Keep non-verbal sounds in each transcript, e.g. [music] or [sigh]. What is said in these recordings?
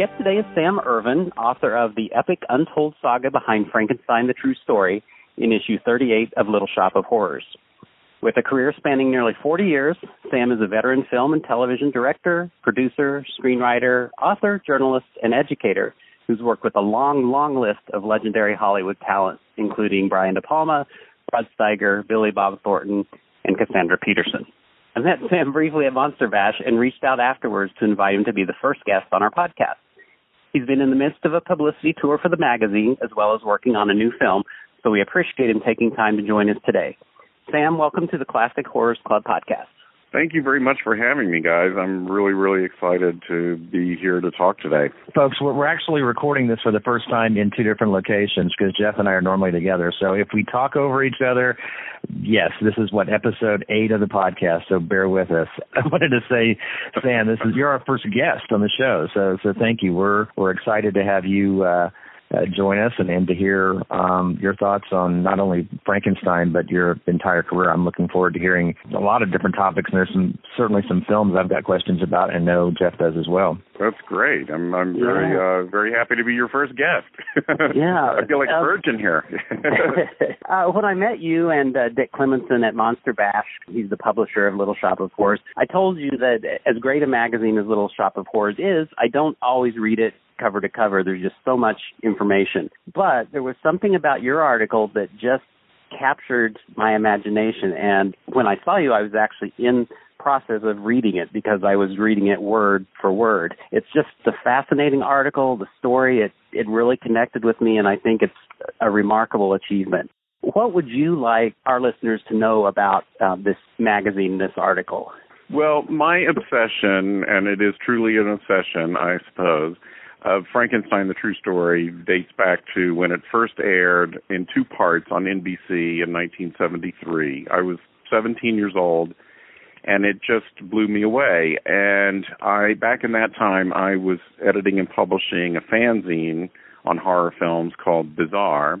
guest today is Sam Irvin, author of the epic untold saga behind Frankenstein the True Story in issue 38 of Little Shoppe of Horrors. With a career spanning nearly 40 years, Sam is a veteran film and television director, producer, screenwriter, author, journalist, and educator who's worked with a long, long list of legendary Hollywood talent, including Brian De Palma, Rod Steiger, Billy Bob Thornton, and Cassandra Peterson. I met Sam briefly at Monster Bash and reached out afterwards to invite him to be the first guest on our podcast. He's been in the midst of a publicity tour for the magazine as well as working on a new film, so we appreciate him taking time to join us today. Sam, welcome to the Classic Horrors Club podcast. Thank you very much for having me, guys. I'm really, really excited to be here to talk today. Folks, we're actually recording this for the first time in two different locations because Jeff and I are normally together. So if we talk over each other, yes, this is what episode eight of the podcast. So bear with us. [laughs] I wanted to say, Sam, this is you're our first guest on the show. So so thank you. We're we're excited to have you. Uh, uh, join us and, and to hear um, your thoughts on not only Frankenstein but your entire career. I'm looking forward to hearing a lot of different topics, and there's some certainly some films I've got questions about, and know Jeff does as well. That's great. I'm I'm yeah. very uh, very happy to be your first guest. [laughs] yeah, I feel like a virgin here. [laughs] [laughs] uh, when I met you and uh, Dick Klemensen at Monster Bash, he's the publisher of Little Shoppe of Horrors. I told you that as great a magazine as Little Shoppe of Horrors is, I don't always read it cover to cover. There's just so much information. But there was something about your article that just captured my imagination. And when I saw you, I was actually in process of reading it because I was reading it word for word. It's just a fascinating article, the story, it, it really connected with me and I think it's a remarkable achievement. What would you like our listeners to know about uh, this magazine, this article? Well, my obsession, and it is truly an obsession, I suppose, of Frankenstein the True Story dates back to when it first aired in two parts on NBC in 1973. I was 17 years old and it just blew me away and I back in that time I was editing and publishing a fanzine on horror films called Bizarre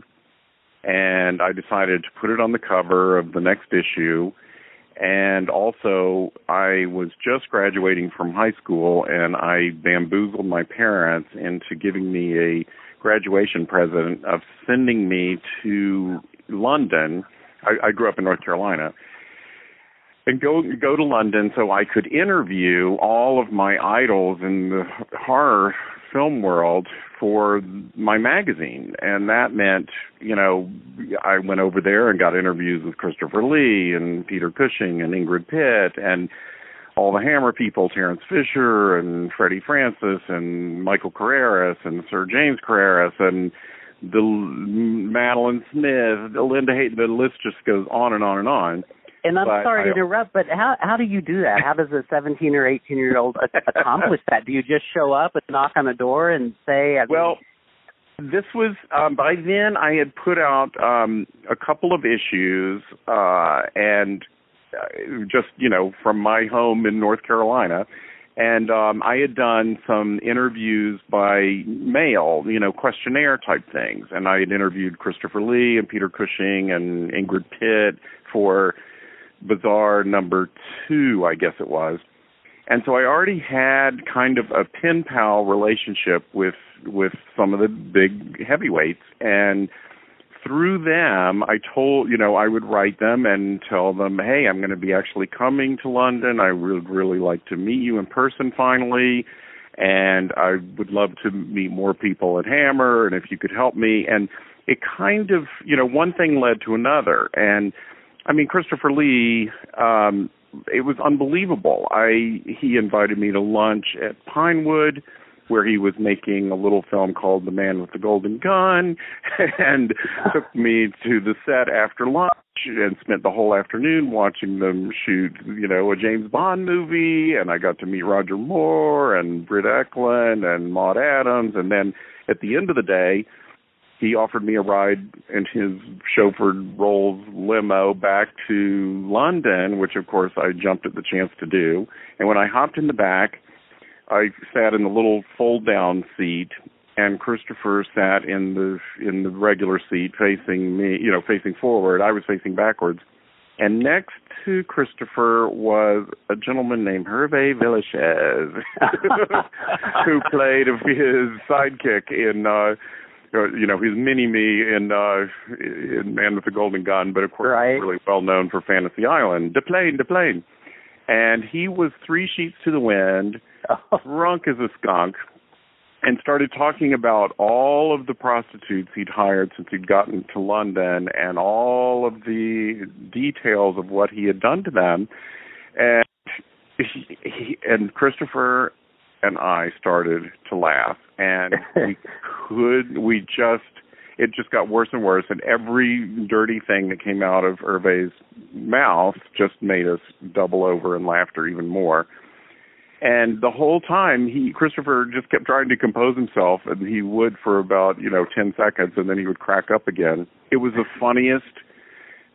and I decided to put it on the cover of the next issue and also I was just graduating from high school and I bamboozled my parents into giving me a graduation present of sending me to London. I, I grew up in North Carolina. And go go to London so I could interview all of my idols in the horror film world for my magazine and that meant you know I went over there and got interviews with Christopher Lee and Peter Cushing and Ingrid Pitt and all the Hammer people, Terence Fisher and Freddie Francis and Michael Carreras and Sir James Carreras and the Madeline Smith, the Linda Hayden, the list just goes on and on and on. And I'm but sorry to interrupt, but how how do you do that? How does a 17 or 18 year old accomplish that? Do you just show up and knock on the door and say? I mean, well, this was um, by then I had put out um, a couple of issues, uh, and uh, just you know from my home in North Carolina, and um, I had done some interviews by mail, you know, questionnaire type things, and I had interviewed Christopher Lee and Peter Cushing and Ingrid Pitt for Bizarre number two, I guess it was. And so I already had kind of a pen pal relationship with with some of the big heavyweights. And through them I told you know I would write them and tell them hey I'm going to be actually coming to London. I would really like to meet you in person finally. And I would love to meet more people at Hammer and if you could help me. And it kind of you know one thing led to another. And I mean, Christopher Lee, um, it was unbelievable. I he invited me to lunch at Pinewood, where he was making a little film called The Man with the Golden Gun, [laughs] and took me to the set after lunch and spent the whole afternoon watching them shoot, you know, a James Bond movie. And I got to meet Roger Moore and Britt Ekland and Maud Adams, and then at the end of the day he offered me a ride in his chauffeured Rolls limo back to London, which of course I jumped at the chance to do. And when I hopped in the back, I sat in the little fold down seat and Christopher sat in the in the regular seat facing me, you know, facing forward. I was facing backwards. And next to Christopher was a gentleman named Hervé Villechaize, [laughs] who [laughs] played his sidekick in, uh, you know, his mini me in, uh, in Man with the Golden Gun, but of course right. really well known for Fantasy Island. Deplane, Deplane. And he was three sheets to the wind, drunk as a skunk, and started talking about all of the prostitutes he'd hired since he'd gotten to London and all of the details of what he had done to them. And he, he, and Christopher and I started to laugh, and we [laughs] could we just it just got worse and worse, and every dirty thing that came out of Hervé's mouth just made us double over in laughter even more. And the whole time, he Christopher just kept trying to compose himself, and he would for about you know ten seconds, and then he would crack up again. It was the funniest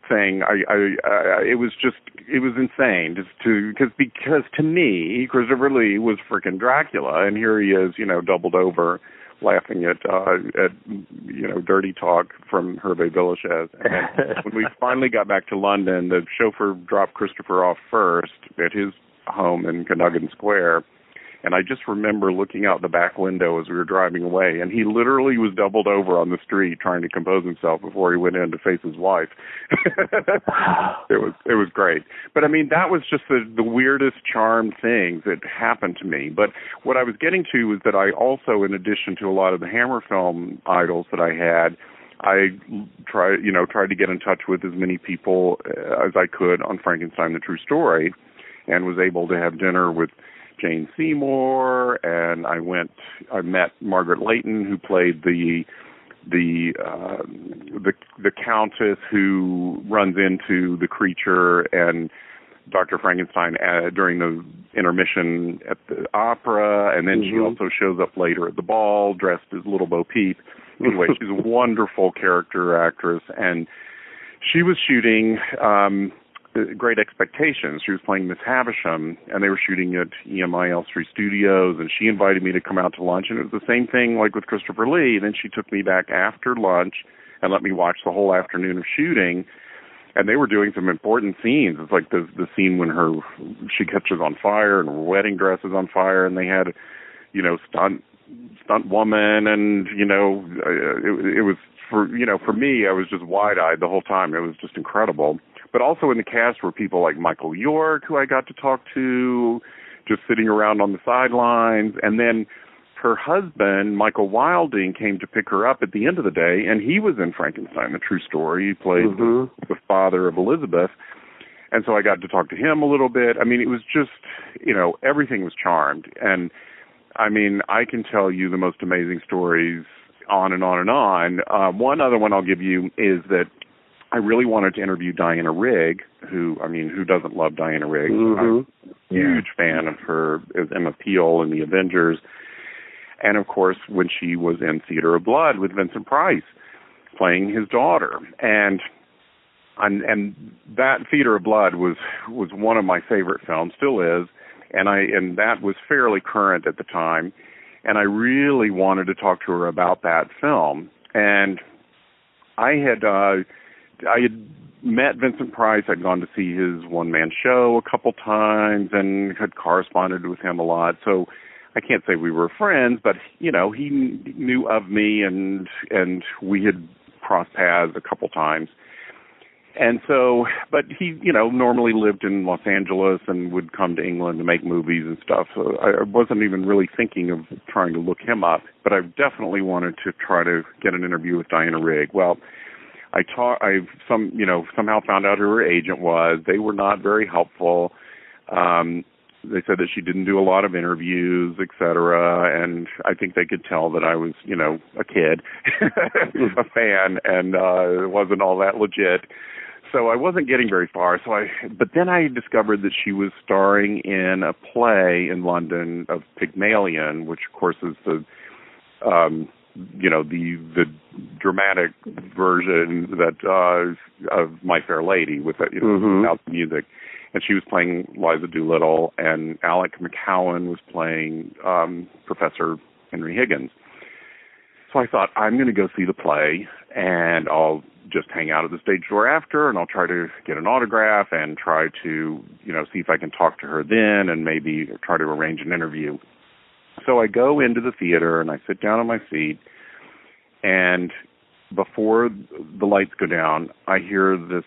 thing. I, I, I it was just it was insane just to because because to me, Christopher Lee was freaking Dracula, and here he is, you know, doubled over laughing at uh at you know dirty talk from Hervé Villechaize. And [laughs] when we finally got back to London, the chauffeur dropped Christopher off first at his home in Cadogan Square. And I just remember looking out the back window as we were driving away, and he literally was doubled over on the street trying to compose himself before he went in to face his wife. [laughs] it was it was great, but I mean that was just the the weirdest charmed thing that happened to me. But what I was getting to was that I also, in addition to a lot of the Hammer film idols that I had, I tried you know tried to get in touch with as many people as I could on Frankenstein: The True Story and was able to have dinner with Jane Seymour and I went I met Margaret Leighton who played the the uh the the countess who runs into the creature and Dr. Frankenstein uh, during the intermission at the opera and then mm-hmm. she also shows up later at the ball dressed as little Bo Peep. Anyway, she's a [laughs] wonderful character actress and she was shooting um Great Expectations. She was playing Miss Havisham, and they were shooting at EMI Elstree Studios, and she invited me to come out to lunch, and it was the same thing like with Christopher Lee. Then she took me back after lunch and let me watch the whole afternoon of shooting, and they were doing some important scenes. It's like the the scene when her she catches on fire and her wedding dress is on fire, and they had, you know, stunt stunt woman, and you know, uh, it, it was for you know for me, I was just wide eyed the whole time. It was just incredible but also in the cast were people like Michael York, who I got to talk to, just sitting around on the sidelines, and then her husband, Michael Wilding, came to pick her up at the end of the day, and he was in Frankenstein: The True Story. He played mm-hmm. the, the father of Elizabeth, and so I got to talk to him a little bit. I mean, it was just, you know, everything was charmed, and I mean, I can tell you the most amazing stories on and on and on. Uh, one other one I'll give you is that I really wanted to interview Diana Rigg, who I mean, who doesn't love Diana Rigg? Mm-hmm. I'm a huge fan of her as Emma Peel in the Avengers, and of course when she was in Theater of Blood with Vincent Price, playing his daughter, and and and that Theater of Blood was was one of my favorite films, still is, and I and that was fairly current at the time, and I really wanted to talk to her about that film, and I had. uh I had met Vincent Price. I'd gone to see his one man show a couple times and had corresponded with him a lot. So I can't say we were friends, but you know, he knew of me and and we had crossed paths a couple times. And so, but he, you know, normally lived in Los Angeles and would come to England to make movies and stuff. So I wasn't even really thinking of trying to look him up, but I definitely wanted to try to get an interview with Diana Rigg. Well, I taught I some you know somehow found out who her agent was. They were not very helpful. Um they said that she didn't do a lot of interviews, et cetera, and I think they could tell that I was, you know, a kid, [laughs] a fan, and uh it wasn't all that legit. So I wasn't getting very far. So I, but then I discovered that she was starring in a play in London of Pygmalion, which of course is the um you know the the dramatic version that uh of My Fair Lady with the, you know mm-hmm. without the music and she was playing Liza Doolittle and Alec McCowen was playing um Professor Henry Higgins so I thought I'm going to go see the play and I'll just hang out at the stage door after and I'll try to get an autograph and try to, you know, see if I can talk to her then and maybe try to arrange an interview. So I go into the theater and I sit down on my seat and before the lights go down, I hear this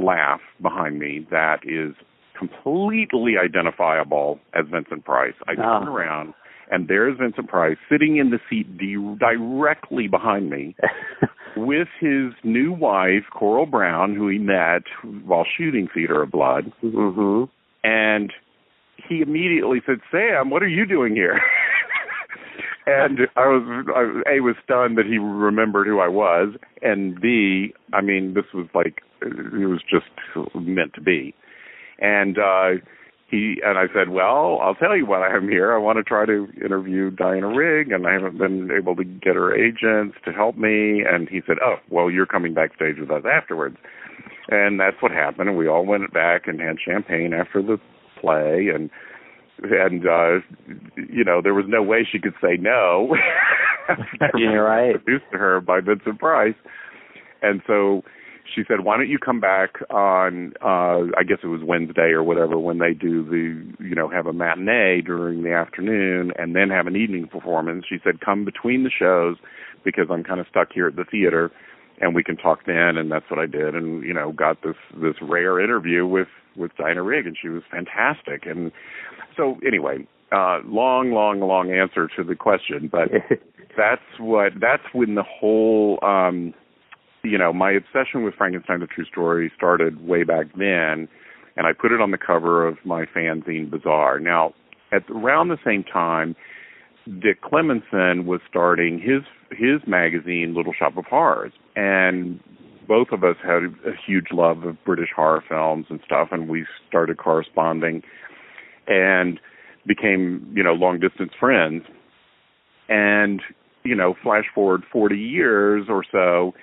laugh behind me that is completely identifiable as Vincent Price. I Ah. turn around and there's Vincent Price sitting in the seat di- directly behind me [laughs] with his new wife, Coral Browne, who he met while shooting Theater of Blood. hmm And he immediately said, Sam, what are you doing here? [laughs] and I was, I, A, was stunned that he remembered who I was. And B, I mean, this was like, it was just meant to be. And, uh, he and I said, "Well, I'll tell you what I am here. I want to try to interview Diana Rigg, and I haven't been able to get her agents to help me." And he said, "Oh, well, you're coming backstage with us afterwards." And that's what happened. And we all went back and had champagne after the play, and and uh you know there was no way she could say no. [laughs] You're right. [laughs] Introduced to her by Vincent Price, and so she said, "Why don't you come back on? uh I guess it was Wednesday or whatever when they do the, you know, have a matinee during the afternoon and then have an evening performance." She said, "Come between the shows because I'm kind of stuck here at the theater." And we can talk then, and that's what I did, and you know, got this this rare interview with with Diana Rigg, and she was fantastic. And so, anyway, uh, long, long, long answer to the question, but [laughs] that's what that's when the whole um you know my obsession with frankenstein the true story started way back then and i put it on the cover of my fanzine bizarre now at around the same time dick klemensen was starting his his magazine little shoppe of horrors and both of us had a huge love of british horror films and stuff and we started corresponding and became you know long distance friends. And you know flash forward 40 years or so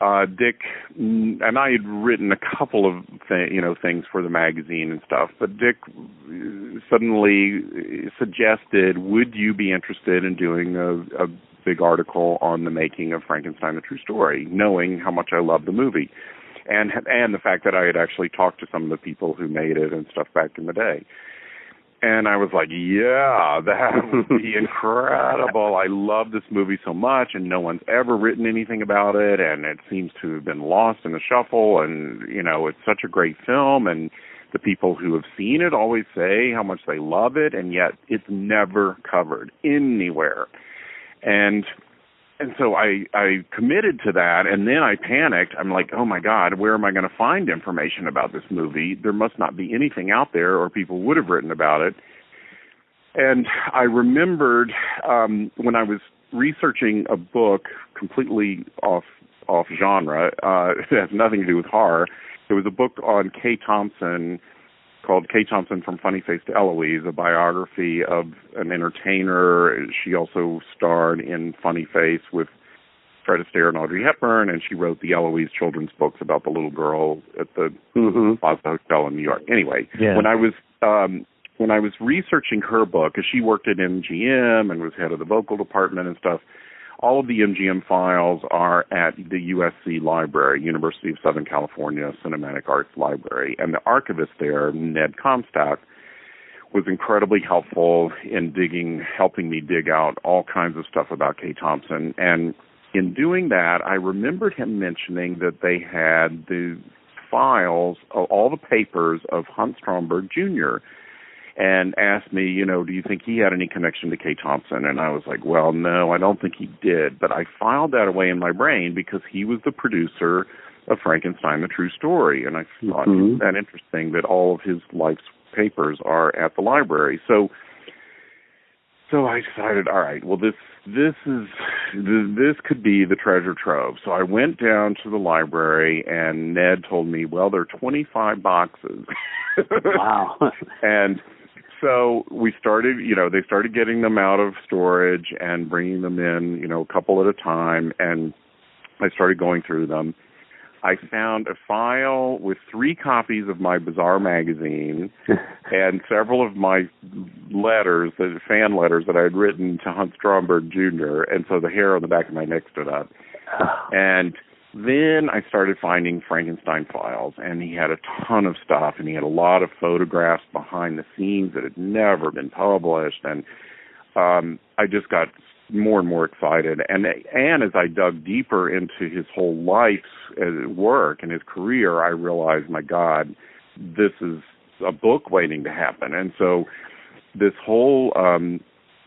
uh Dick and I had written a couple of th- you know things for the magazine and stuff but Dick suddenly suggested would you be interested in doing a, a big article on the making of Frankenstein the true story knowing how much I love the movie? And and the fact that I had actually talked to some of the people who made it and stuff back in the day and I was like, yeah, [laughs] that would be [laughs] incredible. I love this movie so much, and no one's ever written anything about it, and it seems to have been lost in the shuffle. And you know, it's such a great film, and the people who have seen it always say how much they love it, and yet it's never covered anywhere. And and so I I committed to that, and then I panicked. I'm like, oh my god, where am I going to find information about this movie? There must not be anything out there, or people would have written about it. And I remembered um, when I was researching a book completely off off genre. Uh, [laughs] it has nothing to do with horror. It was a book on Kay Thompson called Kay Thompson from Funny Face to Eloise, a biography of an entertainer. She also starred in Funny Face with Fred Astaire and Audrey Hepburn, and she wrote the Eloise children's books about the little girl at the hmm Plaza Hotel in New York. Anyway, Yeah. when I was um when I was researching her book, because she worked at MGM and was head of the vocal department and stuff, all of the MGM files are at the USC Library, University of Southern California Cinematic Arts Library, and the archivist there, Ned Comstock, was incredibly helpful in digging, helping me dig out all kinds of stuff about Kay Thompson. And in doing that, I remembered him mentioning that they had the files of all the papers of Hunt Stromberg Jr. and asked me, you know, do you think he had any connection to Kay Thompson? And I was like, well, no, I don't think he did. But I filed that away in my brain because he was the producer of Frankenstein: The True Story, and I thought Mhm. isn't that interesting that all of his life's papers are at the library. So so I decided, all right, well this this is this could be the treasure trove. So I went down to the library and Ned told me, well, there are 25 boxes. Wow. [laughs] and so we started, you know, they started getting them out of storage and bringing them in, you know, a couple at a time and I started going through them. I found a file with three copies of my Bizarre magazine [laughs] and several of my letters, the fan letters that I had written to Hunt Stromberg Jr. And so the hair on the back of my neck stood up. Oh. And then I started finding Frankenstein files, and he had a ton of stuff, and he had a lot of photographs behind the scenes that had never been published, and um, I just got more and more excited. And and as I dug deeper into his whole life's uh, work and his career, I realized, my God, this is a book waiting to happen. And so this whole um,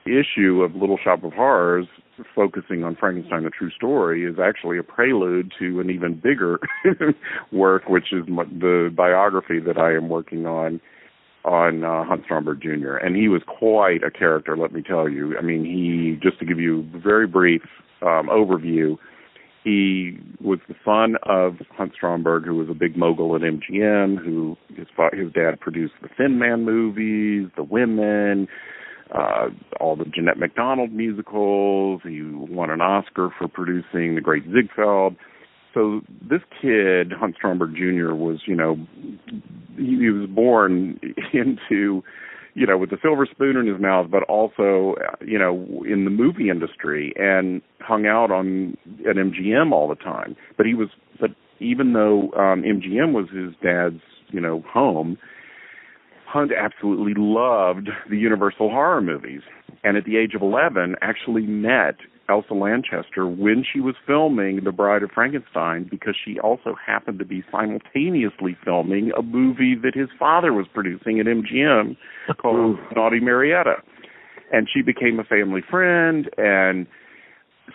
issue of Little Shoppe of Horrors focusing on Frankenstein the True Story is actually a prelude to an even bigger [laughs] work which is the biography that I am working on on uh, Hunt Stromberg Jr. and he was quite a character let me tell you I mean he just to give you a very brief um, overview he was the son of Hunt Stromberg, who was a big mogul at MGM. Who his his dad produced the Thin Man movies, The Women, uh, all the Jeanette MacDonald musicals. He won an Oscar for producing The Great Ziegfeld. So this kid, Hunt Stromberg Jr., was, you know, he, he was born [laughs] into, you know, with the silver spoon in his mouth, but also, you know, in the movie industry and hung out on at MGM all the time. But he was, but even though um, MGM was his dad's, you know, home, Hunt absolutely loved the Universal horror movies, and at the age of 11, actually met Elsa Lanchester when she was filming The Bride of Frankenstein because she also happened to be simultaneously filming a movie that his father was producing at MGM called Naughty Marietta. And she became a family friend and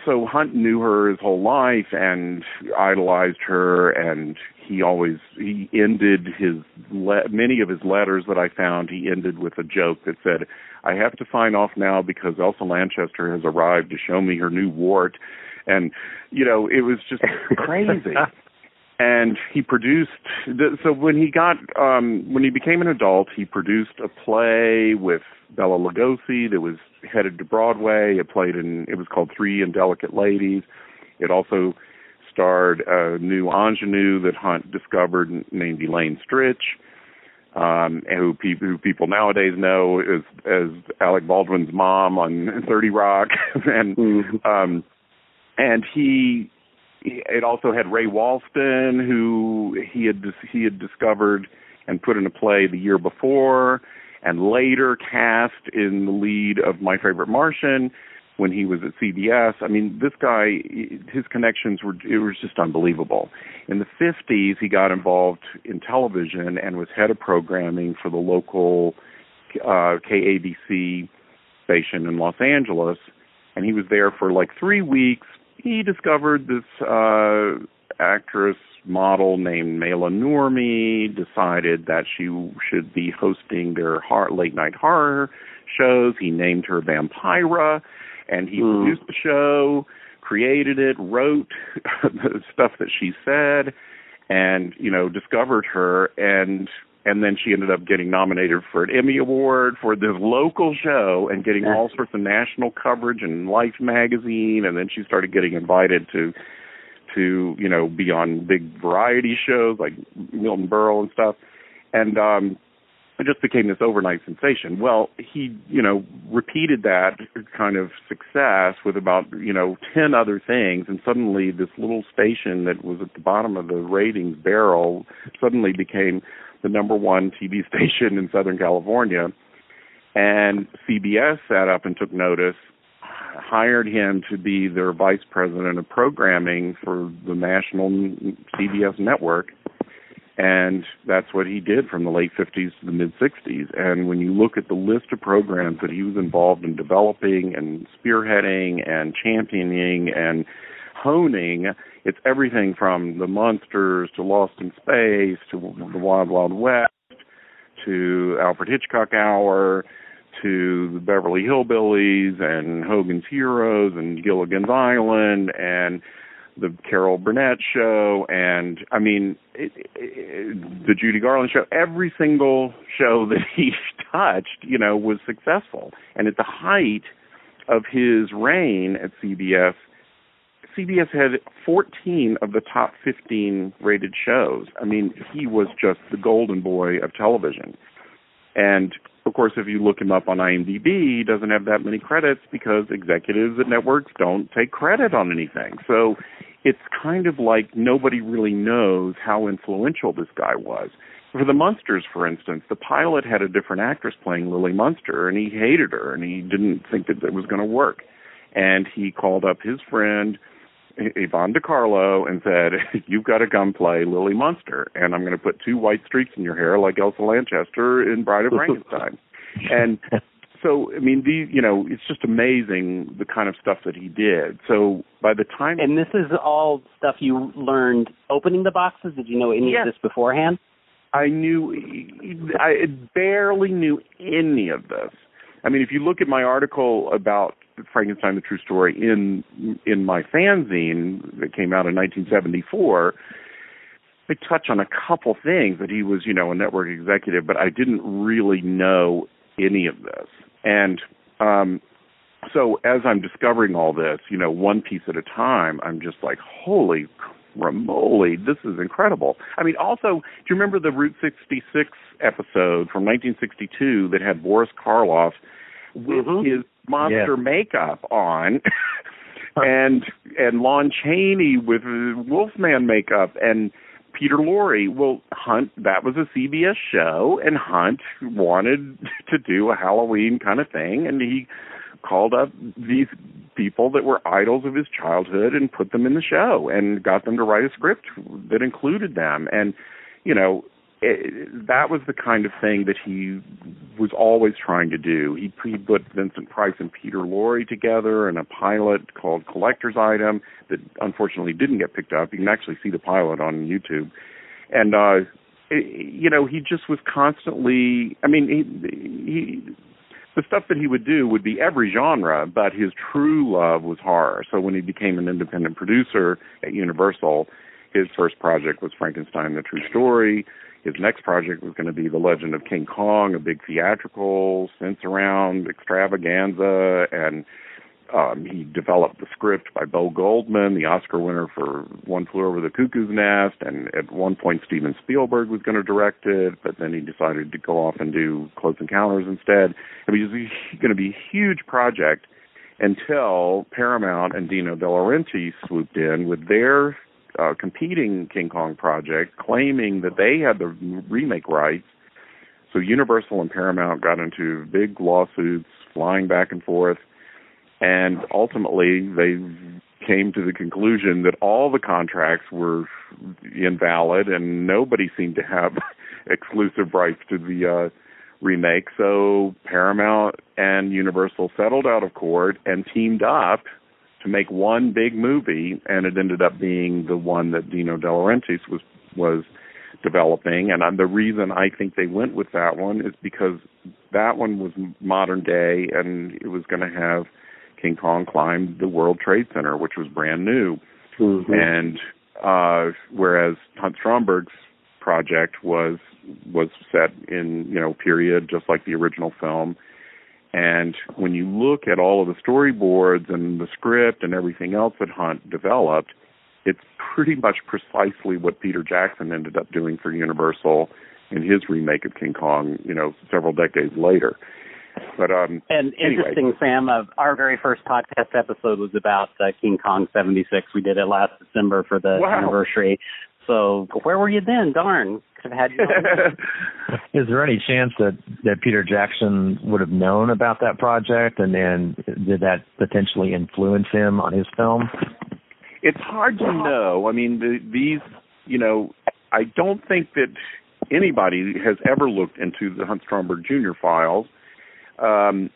so Hunt knew her his whole life and idolized her and he always he ended his le- many of his letters that I found he ended with a joke that said I have to sign off now because Elsa Lanchester has arrived to show me her new wart. And you know it was just [laughs] crazy. And he produced the, so when he got um when he became an adult he produced a play with Bela Lugosi that was headed to Broadway. It played in it was called Three Indelicate Ladies. It also starred a new ingenue that Hunt discovered named Elaine Stritch, um, who, pe- who people nowadays know as as Alec Baldwin's mom on [laughs] Thirty Rock, [laughs] and mm-hmm. um, and he it also had Ray Walston, who he had he had discovered and put in a play the year before, and later cast in the lead of My Favorite Martian when he was at CBS. I mean, this guy, his connections were it was just unbelievable. In the 50s, he got involved in television and was head of programming for the local uh, KABC station in Los Angeles, and he was there for like three weeks. He discovered this uh, actress model named Maila Nurmi, decided that she should be hosting their late night horror shows. He named her Vampira and he mm. produced the show, created it, wrote the [laughs] stuff that she said, and you know discovered her and and then she ended up getting nominated for an Emmy Award for this local show and getting all sorts of national coverage in Life magazine and then she started getting invited to to you know be on big variety shows like Milton Berle and stuff and um it just became this overnight sensation. Well, he, you know, repeated that kind of success with about, you know, 10 other things and suddenly this little station that was at the bottom of the ratings barrel suddenly became the number 1 TV [laughs] station in Southern California. And CBS sat up and took notice, hired him to be their vice president of programming for the national CBS network and that's what he did from the late 50s to the mid 60s. And when you look at the list of programs that he was involved in developing and spearheading and championing and honing, it's everything from the Munsters to Lost in Space to the Wild Wild West to Alfred Hitchcock Hour to the Beverly Hillbillies and Hogan's Heroes and Gilligan's Island and the Carol Burnett show, and I mean it, it, the Judy Garland show. Every single show [laughs] that he touched, you know, was successful. And at the height of his reign at CBS, CBS had 14 of the top 15 rated shows. I mean, he was just the golden boy of television. And of course, if you look him up on IMDb, he doesn't have that many credits because executives at networks don't take credit on anything. So it's kind of like nobody really knows how influential this guy was. For the Munsters, for instance, the pilot had a different actress playing Lily Munster, and he hated her, and he didn't think that it was going to work. And he called up his friend Yvonne De Carlo and said, [laughs] "You've got to come play Lily Munster, and I'm going to put two white streaks in your hair like Elsa Lanchester in Bride of [laughs] Frankenstein." and so I mean, the you know, it's just amazing the kind of stuff that he did. So by the time, and this is all stuff you learned opening the boxes. Did you know any yes. of this beforehand? I knew, I barely knew any of this. I mean, if you look at my article about Frankenstein: The True Story in in my fanzine that came out in 1974. I touch on a couple things that he was, you know, a network executive, but I didn't really know any of this. And um, so as I'm discovering all this, you know, one piece at a time, I'm just like, holy Ramoli, this is incredible. I mean, also, do you remember the Route 66 episode from 1962 that had Boris Karloff with mm-hmm. his monster yeah. makeup on? [laughs] and and Lon Chaney with Wolfman makeup and Peter Lorre. Well, Hunt, that was a CBS show, and Hunt wanted to do a Halloween kind of thing, and he called up these people that were idols of his childhood and put them in the show and got them to write a script that included them. And, you know, it, that was the kind of thing that he was always trying to do. He, he put Vincent Price and Peter Lorre together in a pilot called Collector's Item that unfortunately didn't get picked up. You can actually see the pilot on YouTube. And uh it, you know, he just was constantly I mean, he he the stuff that he would do would be every genre, but his true love was horror. So when he became an independent producer at Universal, his first project was Frankenstein: The True Story. His next project was going to be The Legend of King Kong, a big theatrical, Sensurround extravaganza, and um, he developed the script by Bo Goldman, the Oscar winner for One Flew Over the Cuckoo's Nest, and at one point Steven Spielberg was going to direct it, but then he decided to go off and do Close Encounters instead. I mean, it was going to be a huge project until Paramount and Dino De Laurentiis swooped in with their uh, competing King Kong project, claiming that they had the remake rights. So Universal and Paramount got into big lawsuits, flying back and forth, and ultimately they came to the conclusion that all the contracts were invalid and nobody seemed to have [laughs] exclusive rights to the uh, remake. So Paramount and Universal settled out of court and teamed up make one big movie, and it ended up being the one that Dino De Laurentiis was was developing. And the reason I think they went with that one is because that one was modern day, and it was going to have King Kong climb the World Trade Center, which was brand new. Mm-hmm. And uh, whereas Hunt Stromberg's project was was set in you know period just like the original film and when you look at all of the storyboards and the script and everything else that Hunt developed, it's pretty much precisely what Peter Jackson ended up doing for Universal in his remake of King Kong, you know, several decades later. But um and anyway. interesting, Sam. Uh, our very first podcast episode was about uh, King Kong '76. We did it last December for the wow. anniversary. So where were you then? Darn, could have had you. [laughs] Is there any chance that that Peter Jackson would have known about that project, and then did that potentially influence him on his film? It's hard to know. I mean, the, these, you know, I don't think that anybody has ever looked into the Hunt Stromberg Jr. files um,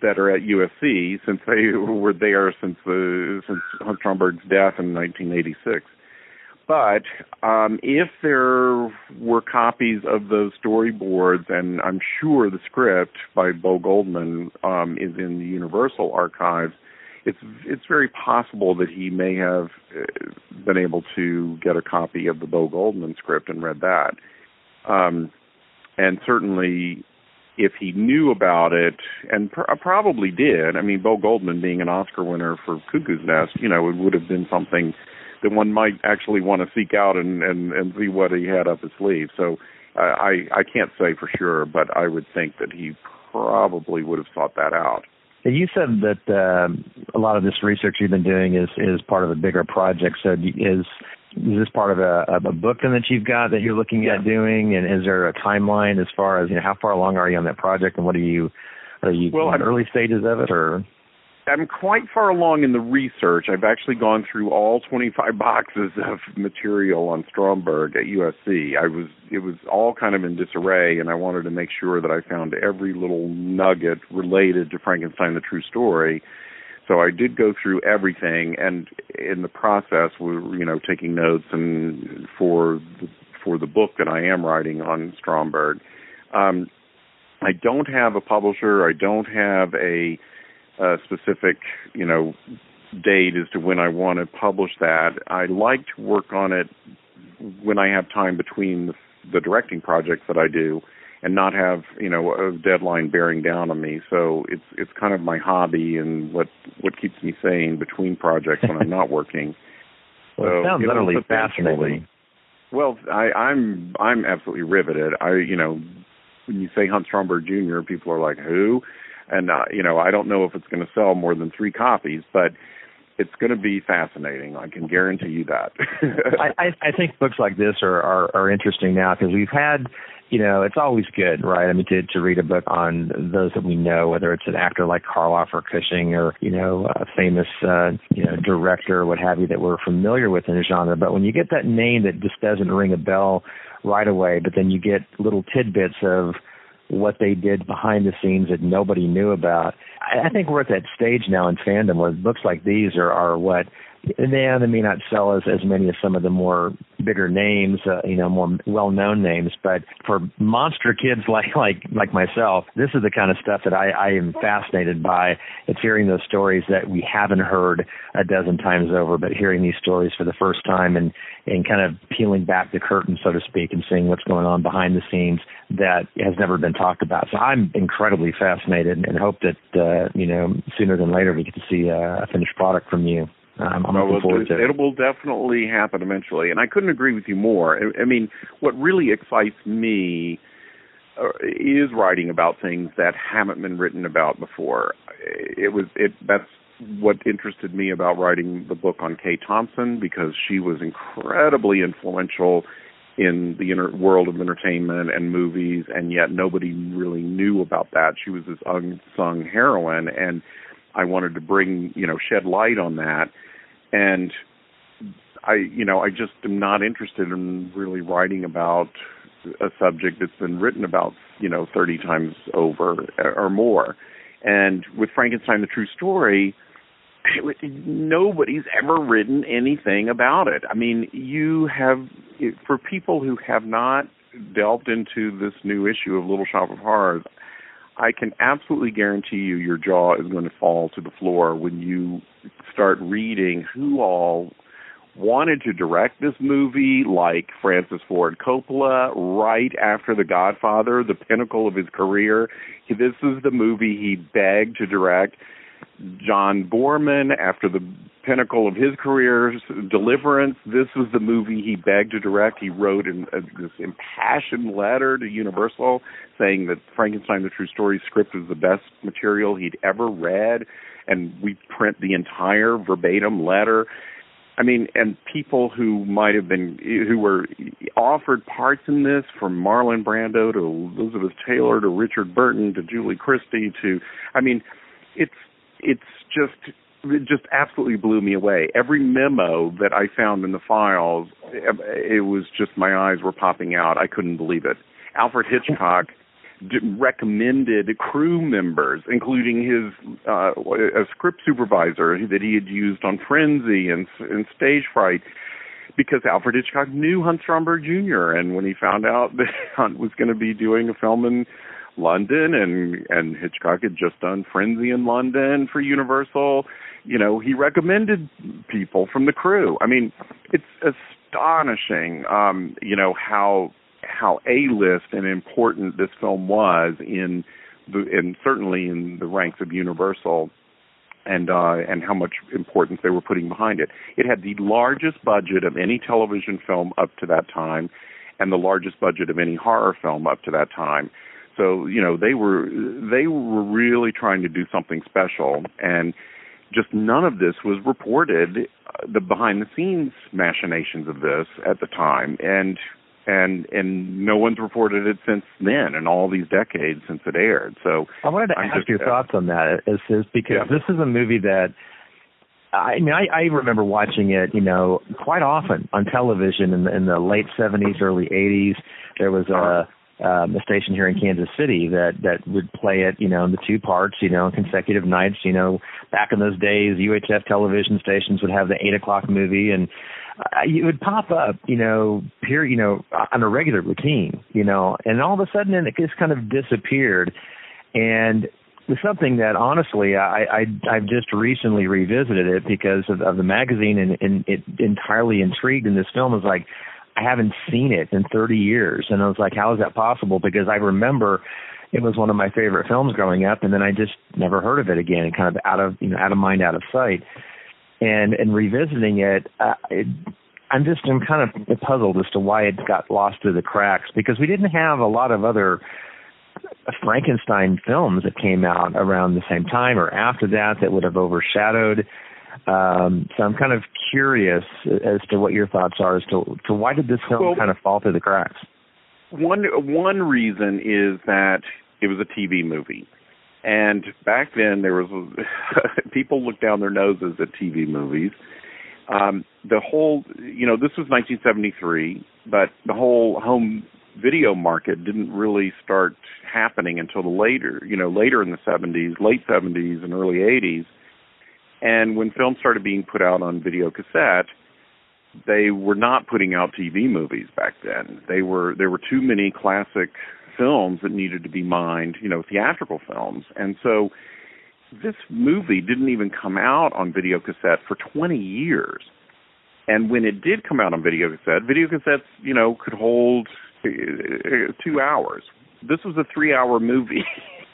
that are at USC since they [laughs] were there since the since Hunt Stromberg's death in 1986. But um, if there were copies of those storyboards, and I'm sure the script by Bo Goldman um, is in the Universal archives, it's it's very possible that he may have uh, been able to get a copy of the Bo Goldman script and read that. Um, and certainly, if he knew about it, and pr- probably did, I mean, Bo Goldman being an Oscar winner for Cuckoo's Nest, you know, it would have been something that one might actually want to seek out and and and see what he had up his sleeve. So uh, I I can't say for sure, but I would think that he probably would have sought that out. You said that uh, a lot of this research you've been doing is is part of a bigger project. So is is this part of a, a book then that you've got that you're looking yeah. at doing? And is there a timeline as far as you know how far along are you on that project? And what are you are you well, in early stages of it or? I'm quite far along in the research. I've actually gone through all 25 [laughs] boxes of material on Stromberg at USC. I was it was all kind of in disarray, and I wanted to make sure that I found every little nugget related to Frankenstein: The True Story. So I did go through everything, and in the process, we were you know taking notes and for the, for the book that I am writing on Stromberg. Um, I don't have a publisher. I don't have a a specific, you know, date as to when I want to publish that. I like to work on it when I have time between the, the directing projects that I do and not have, you know, a deadline bearing down on me. So it's it's kind of my hobby and what what keeps me sane between projects when I'm not [laughs] working. well, so, it sounds utterly fascinating. Well, I, I'm I'm absolutely riveted. I you know when you say Hunt Stromberg Jr., people are like, who? And uh, you know I don't know if it's going to sell more than three copies, but it's going to be fascinating. I can guarantee you that. [laughs] I, I think books like this are are, are interesting now because we've had. You know, it's always good, right? I mean, to to read a book on those that we know, whether it's an actor like Karloff or Cushing, or you know, a famous uh, you know director or what have you that we're familiar with in the genre. But when you get that name that just doesn't ring a bell right away, but then you get little tidbits of what they did behind the scenes that nobody knew about. I, think we're at that stage now in fandom where books like these are, are what and they, may not sell as as many as some of the more bigger names, uh, you know, more well-known names. But for monster kids [laughs] like like like myself, this is the kind of stuff that I, I am fascinated by. It's hearing those stories that we haven't heard a dozen times over, but hearing these stories for the first time and and kind of peeling back the curtain, so to speak, and seeing what's going on behind the scenes that has never been talked about. So I'm incredibly fascinated and hope that uh, you know sooner than later we get to see a finished product from you. Um, I'm looking forward to it. It will definitely happen eventually, and I couldn't agree with you more. I, I mean, what really excites me uh, is writing about things that haven't been written about before. It was it that's what interested me about writing the book on Kay Thompson because she was incredibly influential in the inter- world of entertainment and movies, and yet nobody really knew about that. She was this unsung heroine, and I wanted to bring you know shed light on that and I, you know, I just am not interested in really writing about a subject that's been written about, you know, 30 times over or more. And with Frankenstein: The True Story, nobody's ever written anything about it. I mean, you have for people who have not delved into this new issue of Little Shoppe of Horrors, I can absolutely guarantee you your jaw is going to fall to the floor when you start reading who all wanted to direct this movie like Francis Ford Coppola right after The Godfather, the pinnacle of his career. This is the movie he begged to direct. John Boorman, after the pinnacle of his career, Deliverance, this was the movie he begged to direct. He wrote in, uh, this impassioned letter to Universal saying that Frankenstein the True Story script was the best material he'd ever read, and we print the entire verbatim letter. I mean, and people who might have been who were offered parts in this, from Marlon Brando to Elizabeth Taylor to Richard Burton to Julie Christie to, I mean, it's it's just it just absolutely blew me away. Every memo that I found in the files, it was just my eyes were popping out. I couldn't believe it. Alfred Hitchcock [laughs] recommended crew members, including his uh, a script supervisor that he had used on Frenzy and, and Stage Fright, because Alfred Hitchcock knew Hunt Stromberg Jr. And when he found out [laughs] that Hunt was going to be doing a film in London and and Hitchcock had just done Frenzy in London for Universal. You know, he recommended people from the crew. I mean, it's astonishing um, you know, how how A-list and important this film was in the and certainly in the ranks of Universal and uh, and how much importance they were putting behind it. It had the largest budget of any television film up to that time, and the largest budget of any horror film up to that time. So you know they were they were really trying to do something special, and just none of this was reported. Uh, the behind the scenes machinations of this at the time, and and and no one's reported it since then, and all these decades since it aired. So I wanted to I'm ask just, your uh, thoughts on that, is, is because Yeah. this is a movie that I mean, I, I remember watching it, you know, quite often on television in the, in the late '70s, early '80s. There was a um, a station here in Kansas City that that would play it, you know, in the two parts, you know, consecutive nights. You know, back in those days, UHF television stations would have the eight o'clock movie, and uh, it would pop up, you know, peer, you know, on a regular routine, you know, and all of a sudden it just kind of disappeared, and it's something that honestly I, I I've just recently revisited it because of, of the magazine and, and it entirely intrigued in this film is like I haven't seen it in 30 years and I was like how is that possible because I remember it was one of my favorite films growing up and then I just never heard of it again and kind of out of you know out of mind out of sight and and revisiting it, uh, it I'm just I'm kind of puzzled as to why it got lost through the cracks because we didn't have a lot of other Frankenstein films that came out around the same time or after that that would have overshadowed. Um, so I'm kind of curious as to what your thoughts are as to, to why did this film Well- kind of fall through the cracks? one one reason is that it was a TV movie, and back then there was [laughs] people looked down their noses at TV movies. Um, the whole, you know, this was 1973, but the whole home video market didn't really start happening until the later, you know, later in the 70s, late 70s and early 80s. And when films started being put out on video cassette, they were not putting out TV movies back then. They were there were too many classic films that needed to be mined, you know, theatrical films. And so this movie didn't even come out on video cassette for 20 years. And when it did come out on video cassette, video cassettes, you know, could hold uh, uh, 2 hours. This was a 3-hour movie.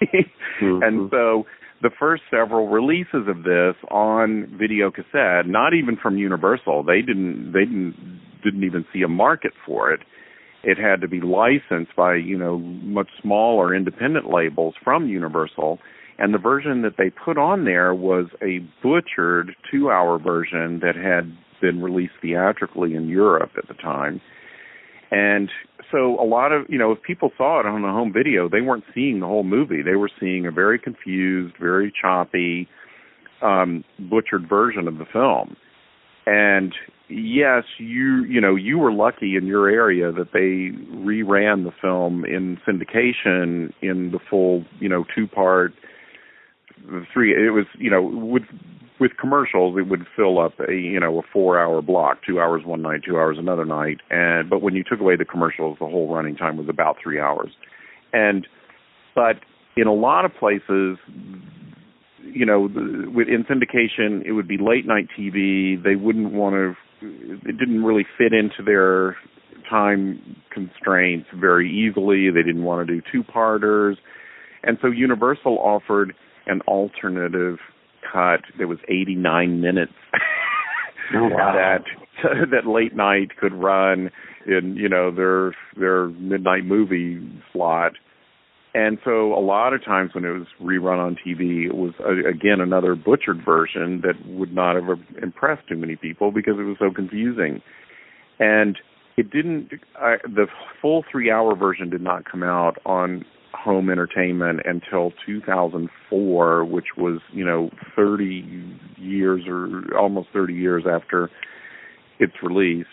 [laughs] And so the first several releases of this on video cassette, not even from Universal, they didn't they didn't didn't even see a market for it. It had to be licensed by, you know, much smaller independent labels from Universal. And the version that they put on there was a butchered two hour version that had been released theatrically in Europe at the time. And so a lot of, you know, if people saw it on a home video, they weren't seeing the whole movie. They were seeing a very confused, very choppy, um, butchered version of the film. And yes, you, you know, you were lucky in your area that they reran the film in syndication in the full, you know, two part, three, it was, you know, with, with commercials, it would fill up a you know a four hour block, two hours one night, two hours another night, and but when you took away the commercials, the whole running time was about three hours, and but in a lot of places, you know, the- with in syndication, it would be late night TV. They wouldn't want to. It didn't really fit into their time constraints very easily. They didn't want to do two parters, and so Universal offered an alternative cut. That was 89 minutes Oh, [laughs] wow. that [laughs] that late night could run in you know their their midnight movie slot. And so a lot of times when it was rerun on TV it was uh, again another butchered version that would not have impressed too many people because it was so confusing. And it didn't uh, the full 3 hour version did not come out on home entertainment until 2004 which was you know 30 years or almost 30 years after its release.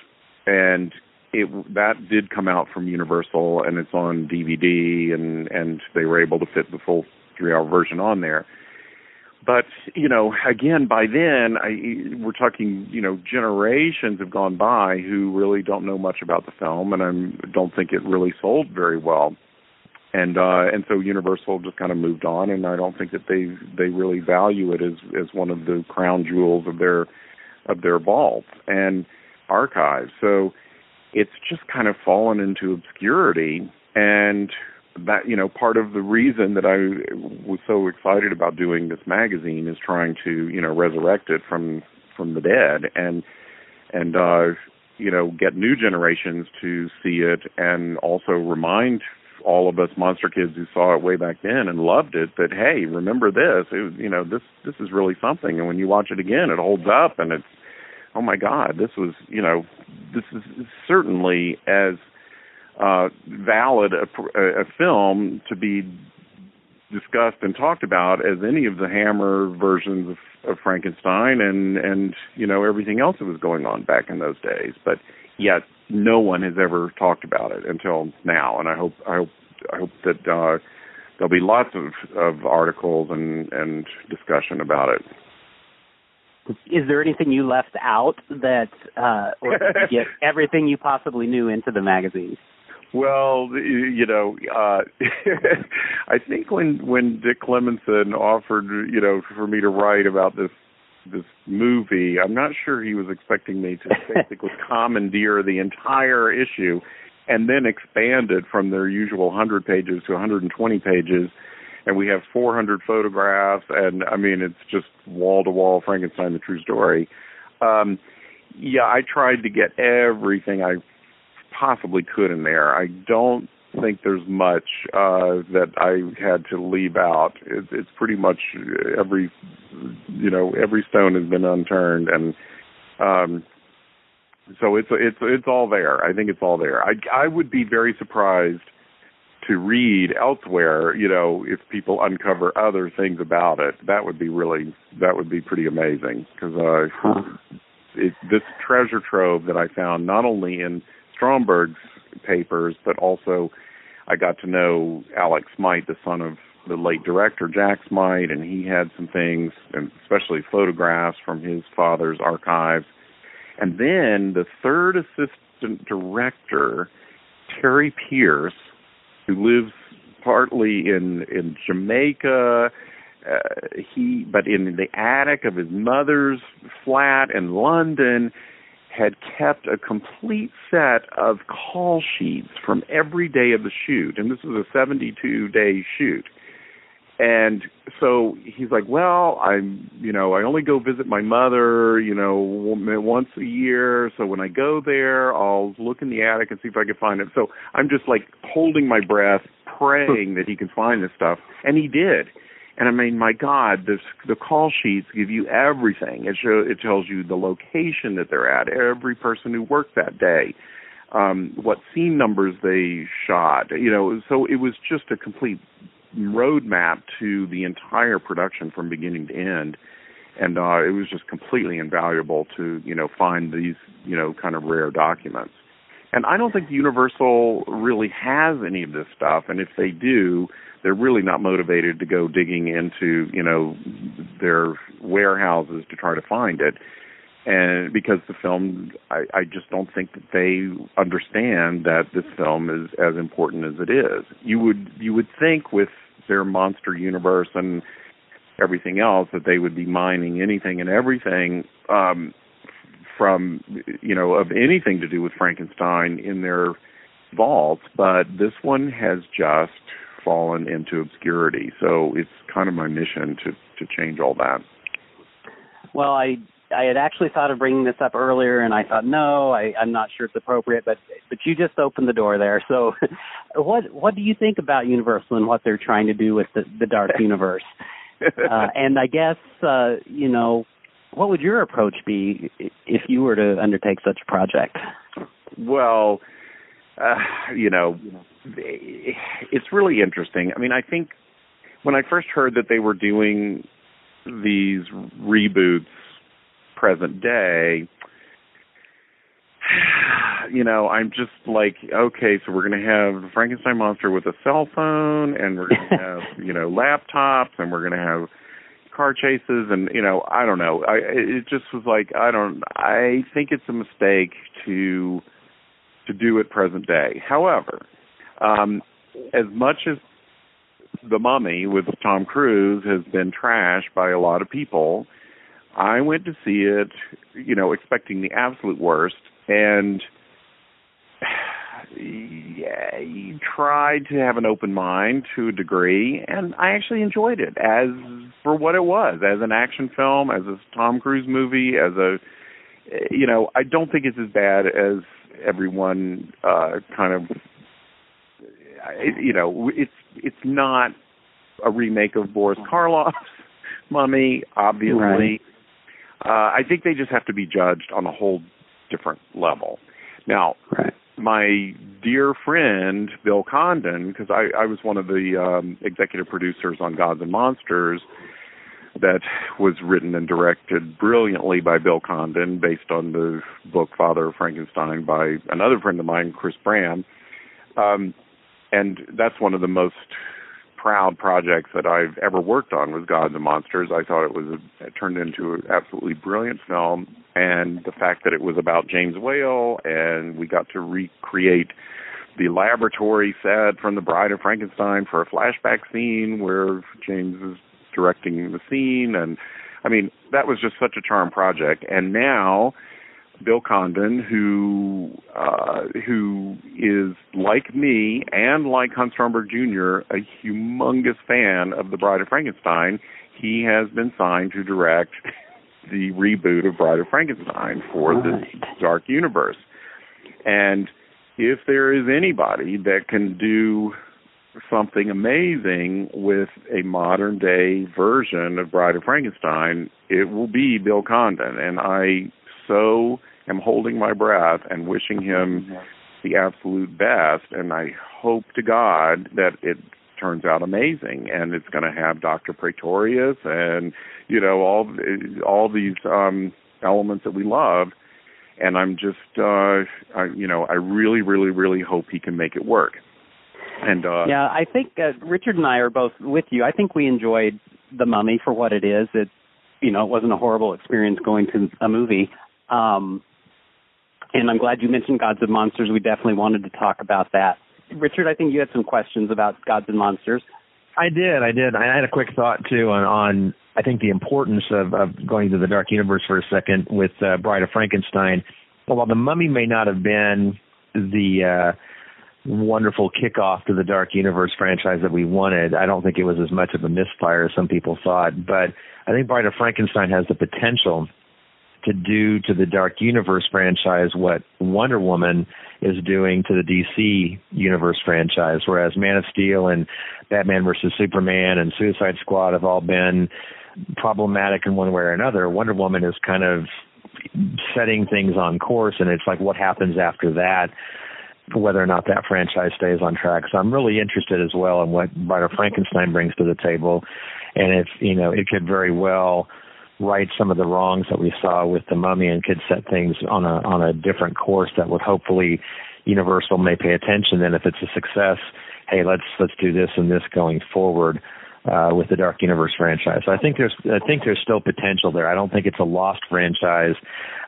And it that did come out from Universal and it's on DVD and and they were able to fit the full 3 hour version on there. But you know again by then I we're talking you know generations have gone by who really don't know much about the film and I don't think it really sold very well and uh and so Universal just kind of moved on and I don't think that they they really value it as as one of the crown jewels of their of their vault and archive so it's just kind of fallen into obscurity and that you know part of the reason that I was so excited about doing this magazine is trying to you know resurrect it from from the dead and and uh you know get new generations to see it and also remind all of us monster kids who saw it way back then and loved it that hey remember this it you know this this is really something and when you watch it again it holds up and it's oh my god this was you know this is certainly as uh valid a, a film to be discussed and talked about as any of the Hammer versions of, of Frankenstein and and you know everything else that was going on back in those days. But yet no one has ever talked about it until now, and I hope I hope I hope that uh, there'll be lots of of articles and and discussion about it. Is there anything you left out that, uh, or [laughs] get everything you possibly knew into the magazine? Well, you know, uh [laughs] I think when when Dick Klemensen offered, you know, for me to write about this this movie, I'm not sure he was expecting me to basically [laughs] commandeer the entire issue and then expand it from their usual 100 pages to 120 pages and we have 400 photographs and I mean it's just wall to wall Frankenstein the true story. Um yeah, I tried to get everything I possibly could in there. I don't think there's much uh that I had to leave out. It's it's pretty much every you know every stone has been unturned and um so it's it's it's all there. I think it's all there. I I would be very surprised to read elsewhere, you know, if people uncover other things about it. That would be really that would be pretty amazing because uh it, this treasure trove that I found not only in Stromberg's papers, but also I got to know Alex Smight, the son of the late director Jack Smight, and he had some things, and especially photographs from his father's archives. And then the third assistant director, Terry Pierce, who lives partly in in Jamaica, uh, he but in the attic of his mother's flat in London had kept a complete set of call sheets from every day of the shoot, and this was a 72 day shoot. And so he's like, well, I'm, you know, I only go visit my mother, you know, once a year. So when I go there, I'll look in the attic and see if I can find it. So I'm just like holding my breath, praying that he can find this stuff. And he did. And I mean, my God, this, the call sheets give you everything. It show, it tells you the location that they're at, every person who worked that day, um, what scene numbers they shot. You know, so it was just a complete roadmap to the entire production from beginning to end. And uh, it was just completely invaluable to you know find these you know kind of rare documents. And I don't think Universal really has any of this stuff. And if they do, they're really not motivated to go digging into you know their warehouses to try to find it. And because the film I, I just don't think that they understand that this film is as important as it is. You would you would think with their monster universe and everything else that they would be mining anything and everything um from you know of anything to do with Frankenstein in their vaults but this one has just fallen into obscurity. So it's kind of my mission to to change all that. Well, I I had actually thought of bringing this up earlier, and I thought no, I, I'm not sure it's appropriate. But but you just opened the door there. So, [laughs] what what do you think about Universal and what they're trying to do with the, the dark [laughs] universe? uh, and I guess uh, you know, what would your approach be if you were to undertake such a project? Well, uh, you know, it's really interesting. I mean, I think when I first heard that they were doing these reboots present day, [sighs] you know, I'm just like, okay, so we're going to have the Frankenstein monster with a cell phone, and we're going [laughs] to have, you know, laptops, and we're going to have car chases, and you know, I don't know. I it just was like, I don't. I think it's a mistake to to do at present day. However, um, as much as the Mummy with Tom Cruise has been trashed by a lot of people, I went to see it, you know, expecting the absolute worst, and [sighs] yeah, tried to have an open mind to a degree, and I actually enjoyed it as for what it was, as an action film, as a Tom Cruise movie, as a, you know, I don't think it's as bad as everyone uh kind of you know, it's it's not a remake of Boris Karloff's [laughs] Mummy, obviously. Right. Uh, I think they just have to be judged on a whole different level. Now, Right. my dear friend Bill Condon, because I, I was one of the um, executive producers on Gods and Monsters, that was written and directed brilliantly by Bill Condon, based on the book Father of Frankenstein by another friend of mine, Chris Bram. Um, and that's one of the most proud projects that I've ever worked on was Gods and Monsters. I thought it was a, it turned into an absolutely brilliant film, and the fact that it was about James Whale, and we got to recreate the laboratory set from The Bride of Frankenstein for a flashback scene where James is directing the scene, and I mean that was just such a charm project. And now Bill Condon, who uh, who is like me and like Hunt Stromberg Jr., a humongous fan of The Bride of Frankenstein, he has been signed to direct [laughs] the reboot of Bride of Frankenstein for Right. this dark universe. And if there is anybody that can do something amazing with a modern day version of Bride of Frankenstein, it will be Bill Condon. And I so am holding my breath and wishing him the absolute best. And I hope to God that it turns out amazing and it's going to have Dr. Praetorius and you know all all these um elements that we love and I'm just uh I you know I really really really hope he can make it work. And uh yeah, I think uh, Richard and I are both with you. I think we enjoyed The Mummy for what it is. It, you know, it wasn't a horrible experience going to a movie. Um, and I'm glad you mentioned Gods and Monsters. We definitely wanted to talk about that. Richard, I think you had some questions about Gods and Monsters. I did, I did. I had a quick thought too on, on I think the importance of, of going to the dark universe for a second with uh, Bride of Frankenstein. Well, while the Mummy may not have been the uh, wonderful kickoff to the Dark Universe franchise that we wanted, I don't think it was as much of a misfire as some people thought. But I think Bride of Frankenstein has the potential to do to the Dark Universe franchise what Wonder Woman is doing to the DC Universe franchise, whereas Man of Steel and Batman versus Superman and Suicide Squad have all been problematic in one way or another. Wonder Woman is kind of setting things on course, and it's like what happens after that, whether or not that franchise stays on track. So I'm really interested as well in what of Frankenstein brings to the table, and if you know, it could very well right some of the wrongs that we saw with the mummy and could set things on a on a different course that would hopefully universal may pay attention. Then if it's a success hey let's let's do this and this going forward uh with the dark universe franchise. So i think there's i think there's still potential there. I don't think it's a lost franchise.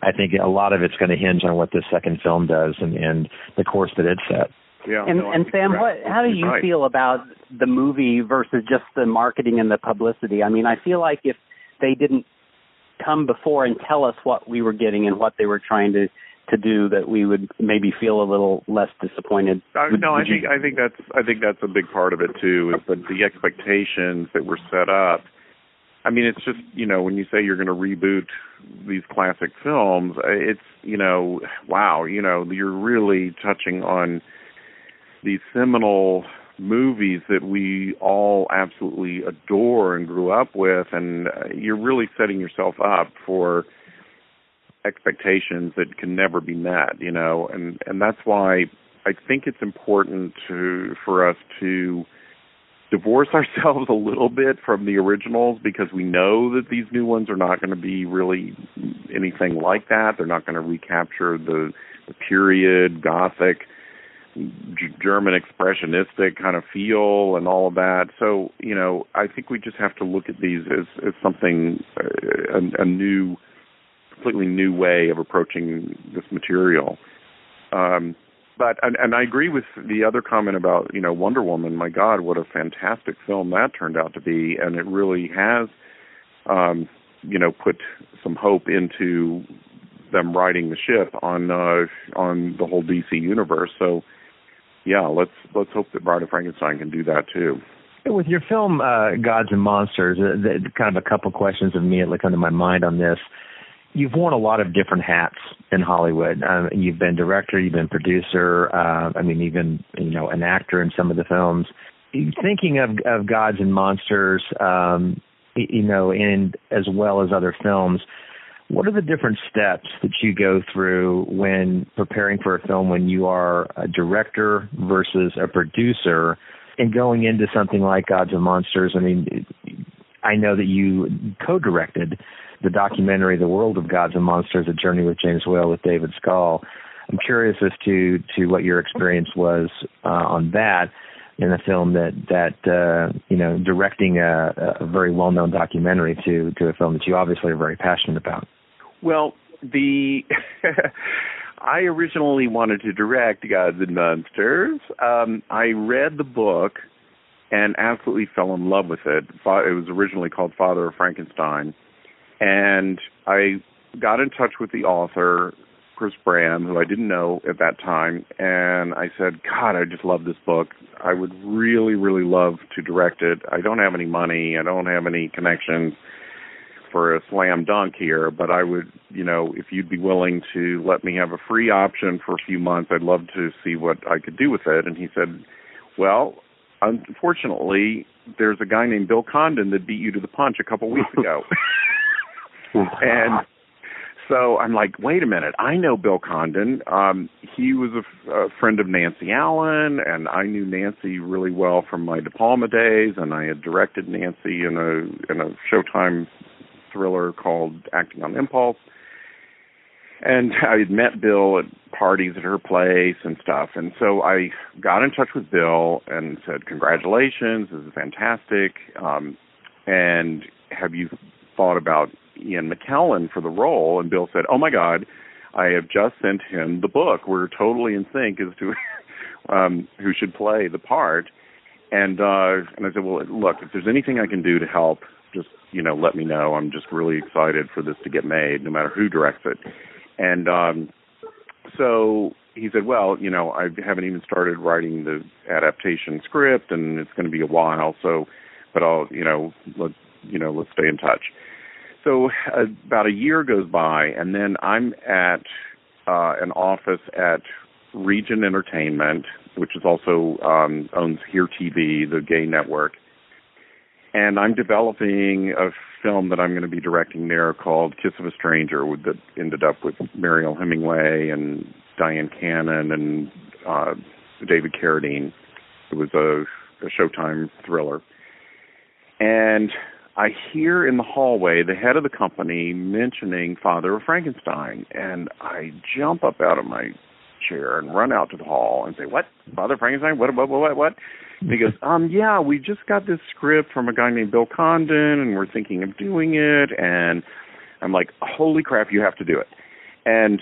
I think a lot of it's going to hinge on what this second film does and and the course that it set. Yeah, and no, and Sam, you're what how do you right. feel about the movie versus just the marketing and the publicity? I mean, I feel like if they didn't come before and tell us what we were getting and what they were trying to to do, that we would maybe feel a little less disappointed. Uh, Would- no, I would you- think I think that's I think that's a big part of it too. Is that the expectations that were set up. I mean, it's just you know when you say you're going to reboot these classic films, uh, it's you know wow, you know you're really touching on these seminal movies that we all absolutely adore and grew up with, and uh, you're really setting yourself up for expectations that can never be met, you know, and and that's why I think it's important to for us to divorce [laughs] ourselves a little bit from the originals because we know that these new ones are not going to be really anything like that. They're not going to recapture the the period gothic G- German expressionistic kind of feel and all of that. So, you know, I think we just have to look at these as as something uh, a, a new completely new way of approaching this material. Um, but and, and I agree with the other comment about you know Wonder Woman. My God, what a fantastic film that turned out to be, and it really has um, you know put some hope into them riding the ship on uh, on the whole DC universe. So yeah, let's let's hope that Bride of Frankenstein can do that too. With your film uh, Gods and Monsters, uh, the, kind of a couple questions immediately come to my mind on this. You've worn a lot of different hats in Hollywood. Um, you've been director, you've been producer. Uh, I mean, even you know, an actor in some of the films. Thinking of of Gods and Monsters, um, you know, and as well as other films. What are the different steps that you go through when preparing for a film when you are a director versus a producer and going into something like Gods and Monsters? I mean, I know that you co-directed the documentary "The World of Gods and Monsters: A Journey with James Whale" with David Skal. I'm curious as to to what your experience was uh, on that in a film that that uh, you know directing a, a very well known documentary to to a film that you obviously are very passionate about. Well, the [laughs] I originally wanted to direct Gods and Monsters. Um, I read the book and absolutely fell in love with it. It was originally called Father of Frankenstein, and I got in touch with the author, Chris Bram, who I didn't know at that time, and I said, God, I just love this book. I would really, really love to direct it. I don't have any money. I don't have any connections for a slam dunk here, but I would, you know, if you'd be willing to let me have a free option for a few months, I'd love to see what I could do with it. And he said, Well, unfortunately, there's a guy named Bill Condon that beat you to the punch a couple weeks ago. [laughs] [laughs] and so I'm like, wait a minute, I know Bill Condon. Um, he was a, friend of Nancy Allen, and I knew Nancy really well from my De Palma days, and I had directed Nancy in a in a Showtime thriller called Acting on Impulse. And I had met Bill at parties at her place and stuff. And so I got in touch with Bill and said, Congratulations, this is fantastic. Um, and have you thought about Ian McKellen for the role, and Bill said, "Oh my God, I have just sent him the book. We're totally in sync as to [laughs] um, who should play the part." And uh, and I said, "Well, look, if there's anything I can do to help, just you know, let me know. I'm just really excited for this to get made, no matter who directs it." And um, so he said, "Well, you know, I haven't even started writing the adaptation script, and it's going to be a while. So, but I'll, you know, let you know, let's stay in touch." So uh, about a year goes by, and then I'm at uh, an office at Regent Entertainment, which is also um, owns Here TV, the gay network, and I'm developing a film that I'm going to be directing there called Kiss of a Stranger, that ended up with Mariel Hemingway and Dyan Cannon and uh, David Carradine. It was a, a Showtime thriller, and I hear in the hallway the head of the company mentioning Father of Frankenstein, and I jump up out of my chair and run out to the hall and say, "What? Father Frankenstein? What? What? What? What?" And he goes, "Um, yeah, we just got this script from a guy named Bill Condon, and we're thinking of doing it." And I'm like, "Holy crap, you have to do it!" And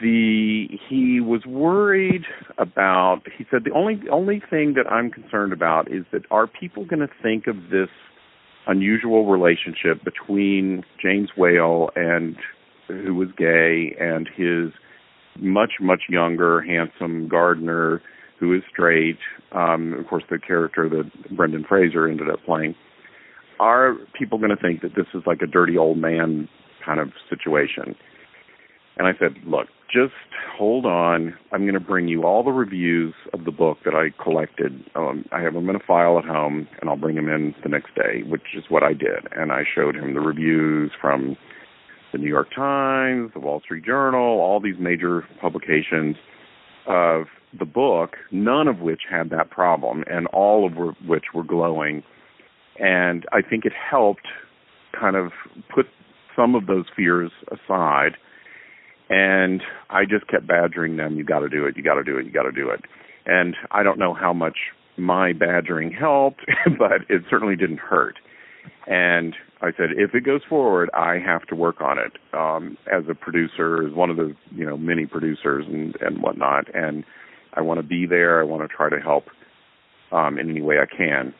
the he was worried about. He said the only only thing that I'm concerned about is that are people going to think of this unusual relationship between James Whale and who was gay and his much much younger handsome gardener who is straight. Um of course the character that Brendan Fraser ended up playing. Are people going to think that this is like a dirty old man kind of situation and I said, look, just hold on. I'm going to bring you all the reviews of the book that I collected. Um, I have them in a file at home, and I'll bring them in the next day, which is what I did. And I showed him the reviews from the New York Times, the Wall Street Journal, all these major publications of the book, none of which had that problem, and all of which were glowing. And I think it helped kind of put some of those fears aside and I just kept badgering them. You got to do it. You got to do it. You got to do it. And I don't know how much my badgering helped, [laughs] but it certainly didn't hurt. And I said, if it goes forward, I have to work on it um, as a producer, as one of the you know many producers and and whatnot. And I want to be there. I want to try to help um, in any way I can.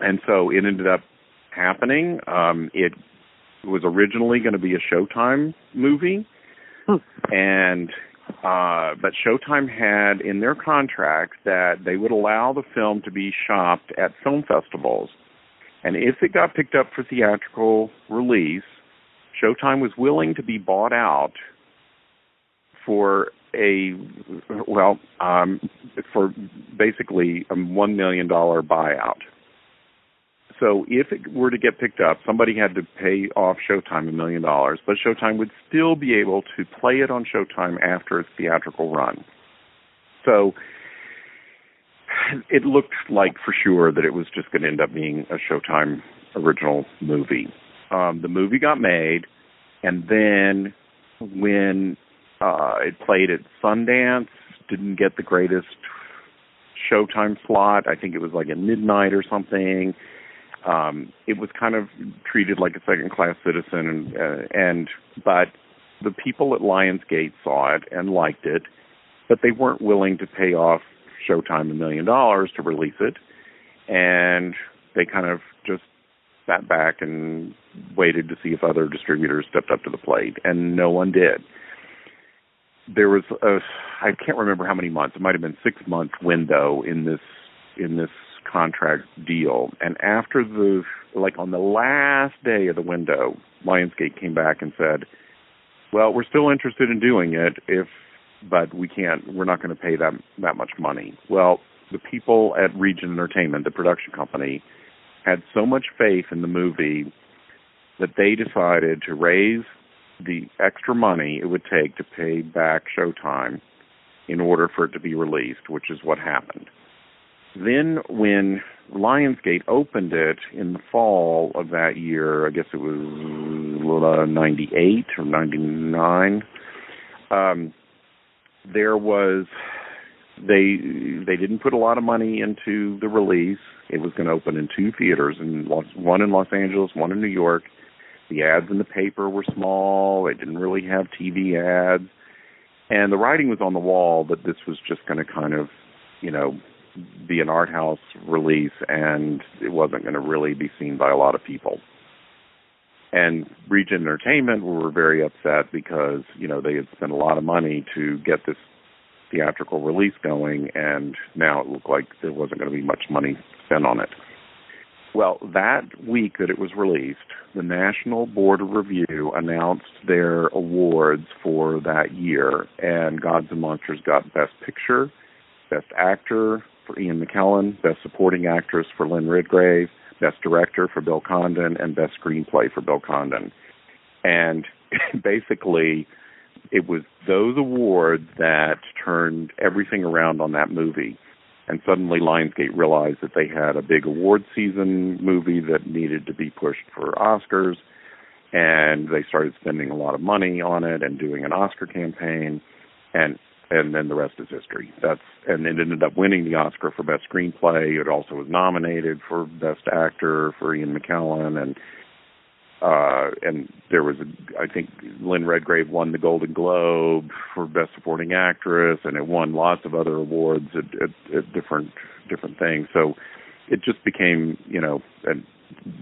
And so it ended up happening. Um, it was originally going to be a Showtime movie [laughs] and uh, but Showtime had in their contract that they would allow the film to be shopped at film festivals, and if it got picked up for theatrical release, Showtime was willing to be bought out for a well um, for basically a one million dollar buyout. So if it were to get picked up, somebody had to pay off Showtime a million dollars, but Showtime would still be able to play it on Showtime after its theatrical run. So it looked like for sure that it was just going to end up being a Showtime original movie. Um, the movie got made, and then when uh, it played at Sundance, didn't get the greatest Showtime slot. I think it was like at midnight or something. Um, it was kind of treated like a second-class citizen, and, uh, and but the people at Lionsgate saw it and liked it, but they weren't willing to pay off Showtime a million dollars to release it, and they kind of just sat back and waited to see if other distributors stepped up to the plate, and no one did. There was a I can't remember how many months. It might have been six month window in this in this contract deal, and after the like on the last day of the window, Lionsgate came back and said, "Well, we're still interested in doing it if but we can't we're not going to pay that that much money well the people at Regent Entertainment the production company had so much faith in the movie that they decided to raise the extra money it would take to pay back Showtime in order for it to be released, which is what happened. Then, when Lionsgate opened it in the fall of that year, I guess it was uh, 98 or 99, um, there was they they didn't put a lot of money into the release. It was going to open in two theaters, in Los, one in Los Angeles, one in New York. The ads in the paper were small. They didn't really have TV ads, and the writing was on the wall that this was just going to kind of, you know, be an art house release, and it wasn't going to really be seen by a lot of people. And Regent Entertainment were very upset because you know they had spent a lot of money to get this theatrical release going, and now it looked like there wasn't going to be much money spent on it. Well, that week that it was released, the National Board of Review announced their awards for that year, and Gods and Monsters got Best Picture, Best Actor for Ian McKellen, Best Supporting Actress for Lynn Redgrave, Best Director for Bill Condon and Best Screenplay for Bill Condon. And [laughs] basically, it was those awards that turned everything around on that movie. And suddenly Lionsgate realized that they had a big award season movie that needed to be pushed for Oscars. And they started spending a lot of money on it and doing an Oscar campaign. And and then the rest is history. That's and it ended up winning the Oscar for best screenplay. It also was nominated for best actor for Ian McKellen and uh and there was a, I think Lynn Redgrave won the Golden Globe for best supporting actress and it won lots of other awards at, at, at different different things. So it just became, you know, and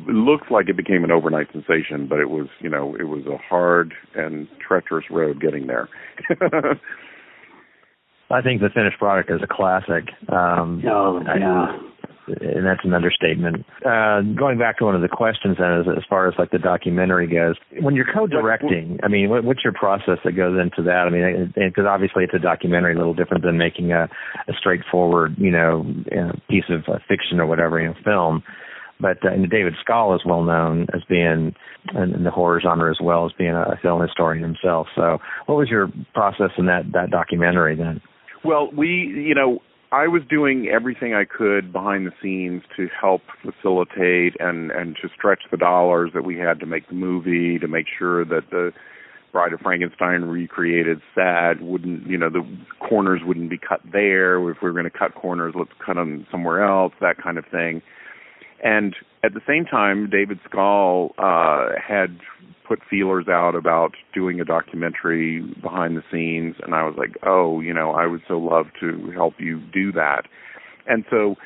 it looks like it became an overnight sensation, but it was, you know, it was a hard and treacherous road getting there. [laughs] I think the finished product is a classic. Um, oh, yeah. and that's an understatement. Uh, going back to one of the questions, then, as, as far as like the documentary goes, when you're co-directing, I mean, what, what's your process that goes into that? I mean, because obviously it's a documentary, a little different than making a, a straightforward, you know, piece of uh, fiction or whatever, you know, film. But uh, David Skal is well known as being in the horror genre as well as being a film historian himself. So, what was your process in that that documentary then? Well, we, you know, I was doing everything I could behind the scenes to help facilitate and and to stretch the dollars that we had to make the movie, to make sure that the Bride of Frankenstein recreated set wouldn't, you know, the corners wouldn't be cut there. If we were going to cut corners, let's cut them somewhere else, that kind of thing. And at the same time, David Skal uh, had put feelers out about doing a documentary behind the scenes, and I was like, oh, you know, I would so love to help you do that. And so,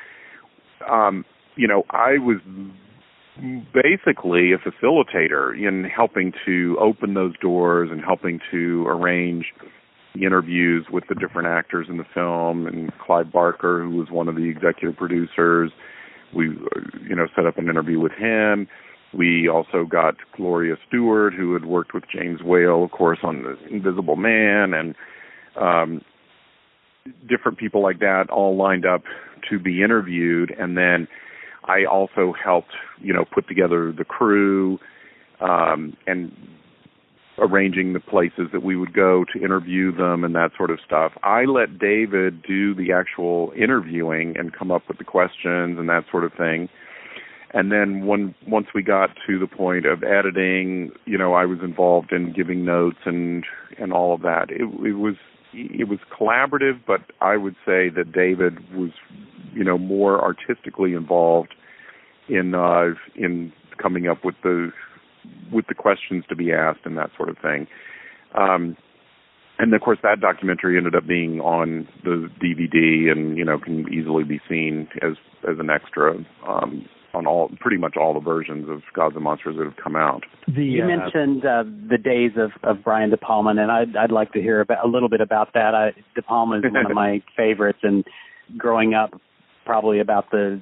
um, you know, I was basically a facilitator in helping to open those doors and helping to arrange interviews with the different actors in the film and Clive Barker who was one of the executive producers we you know set up an interview with him We also got Gloria Stuart, who had worked with James Whale, of course, on The Invisible Man, and um, different people like that all lined up to be interviewed. And then I also helped, you know, put together the crew um, and arranging the places that we would go to interview them and that sort of stuff. I let David do the actual interviewing and come up with the questions and that sort of thing. And then when once we got to the point of editing, you know, I was involved in giving notes and and all of that. It, it was it was collaborative, but I would say that David was, you know, more artistically involved in uh, in coming up with the with the questions to be asked and that sort of thing. Um, and of course, that documentary ended up being on the DVD, and you know can easily be seen as as an extra um, on all pretty much all the versions of Gods and Monsters that have come out. The, you uh, mentioned uh, the days of, of Brian De Palma, and I'd I'd like to hear about, a little bit about that. I, De Palma is one of my [laughs] favorites, and growing up, probably about the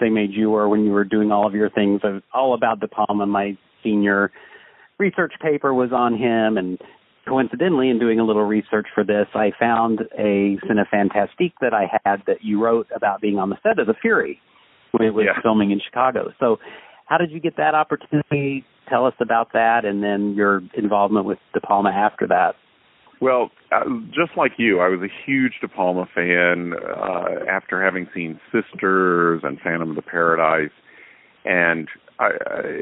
same age you were when you were doing all of your things. all about De Palma. My senior research paper was on him, and coincidentally, in doing a little research for this, I found a Cinefantastique that I had that you wrote about being on the set of The Fury when it was yeah. filming in Chicago. So, how did you get that opportunity? Tell us about that, and then your involvement with De Palma after that. Well, uh, just like you, I was a huge De Palma fan uh, after having seen Sisters and Phantom of the Paradise, and I,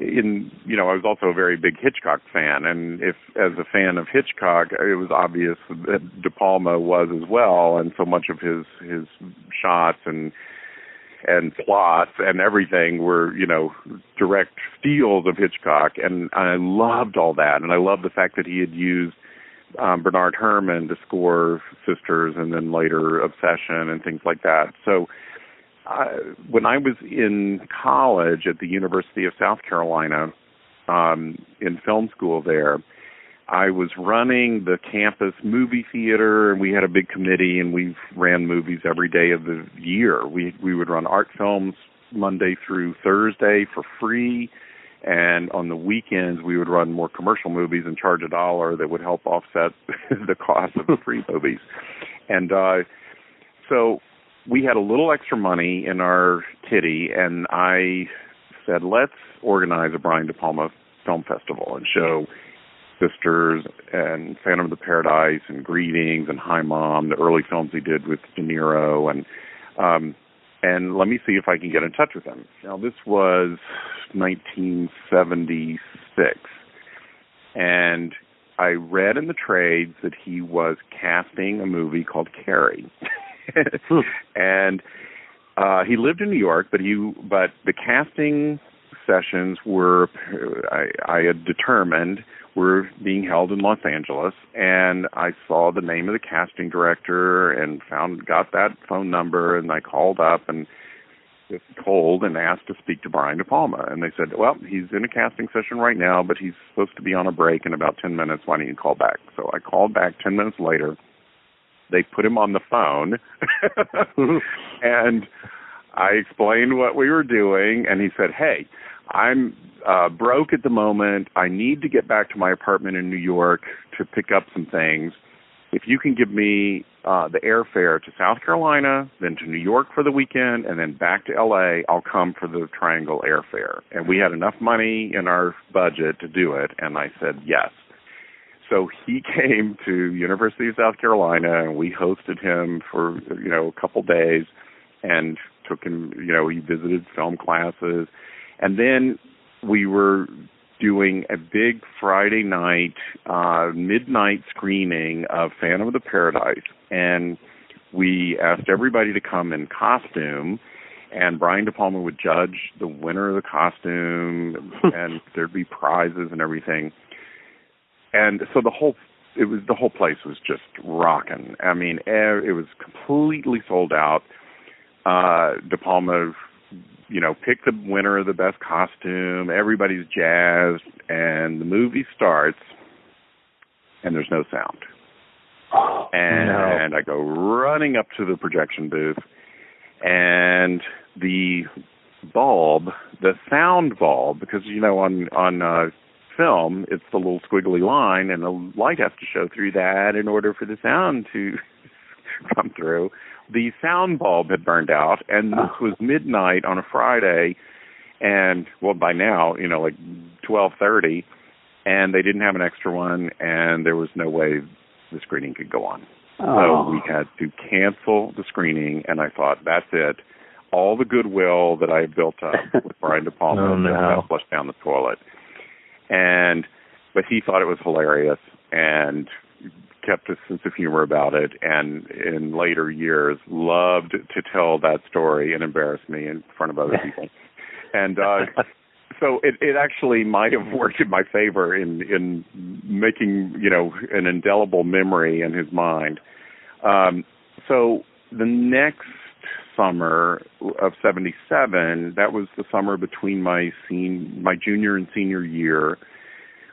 in you know, I was also a very big Hitchcock fan, and if as a fan of Hitchcock, it was obvious that De Palma was as well, and so much of his his shots and and plots and everything were you know direct steals of Hitchcock, and I loved all that, and I loved the fact that he had used um, Bernard Herrmann to score Sisters, and then later Obsession and things like that. So when I was in college at the University of South Carolina, um, in film school there, I was running the campus movie theater, and we had a big committee, and we ran movies every day of the year. We we would run art films Monday through Thursday for free, and on the weekends we would run more commercial movies and charge a dollar that would help offset [laughs] the cost of the free movies. And uh, so we had a little extra money in our kitty, and I said, let's organize a Brian De Palma film festival and show Sisters and Phantom of the Paradise and Greetings and Hi Mom, the early films he did with De Niro, and um, and let me see if I can get in touch with him. Now this was 1976, and I read in the trades that he was casting a movie called Carrie. [laughs] [laughs] and uh he lived in New York, but he but the casting sessions were I, I had determined were being held in Los Angeles, and I saw the name of the casting director and found got that phone number, and I called up and just cold and asked to speak to Brian De Palma, and they said, "Well, he's in a casting session right now, but he's supposed to be on a break in about ten minutes. Why don't you call back?" So I called back ten minutes later they put him on the phone [laughs] and I explained what we were doing and he said, "Hey, I'm uh broke at the moment. I need to get back to my apartment in New York to pick up some things. If you can give me uh the airfare to South Carolina, then to New York for the weekend and then back to LA, I'll come for the Triangle airfare." And we had enough money in our budget to do it and I said, "Yes." So he [laughs] came to University of South Carolina and we hosted him for you know a couple days and took him you know he visited film classes. And then we were doing a big Friday night uh midnight screening of Phantom of the Paradise. And we asked everybody to come in costume and Brian De Palma would judge the winner of the costume [laughs] and there'd be prizes and everything and so the whole it was the whole place was just rocking. I mean, it was completely sold out. Uh, De Palma, you know, picked the winner of the best costume. Everybody's jazzed, and the movie starts, and there's no sound. And, no. and I go running up to the projection booth, and the bulb, the sound bulb, because you know on on uh, film it's the little squiggly line, and the light has to show through that in order for the sound to [laughs] come through. The sound bulb had burned out, and oh. this was midnight on a Friday, and well by now you know like twelve thirty, and they didn't have an extra one, and there was no way the screening could go on. Oh. So we had to cancel the screening, and I thought, that's it. All the goodwill that I had built up [laughs] with Brian De Palma Oh, no. got flushed down the toilet. And but he thought it was hilarious and kept a sense of humor about it, and in later years loved to tell that story and embarrass me in front of other [laughs] people. and uh so it it actually might have worked in my favor in in making you know an indelible memory in his mind um so the next summer of 77 that was the summer between my sen- my junior and senior year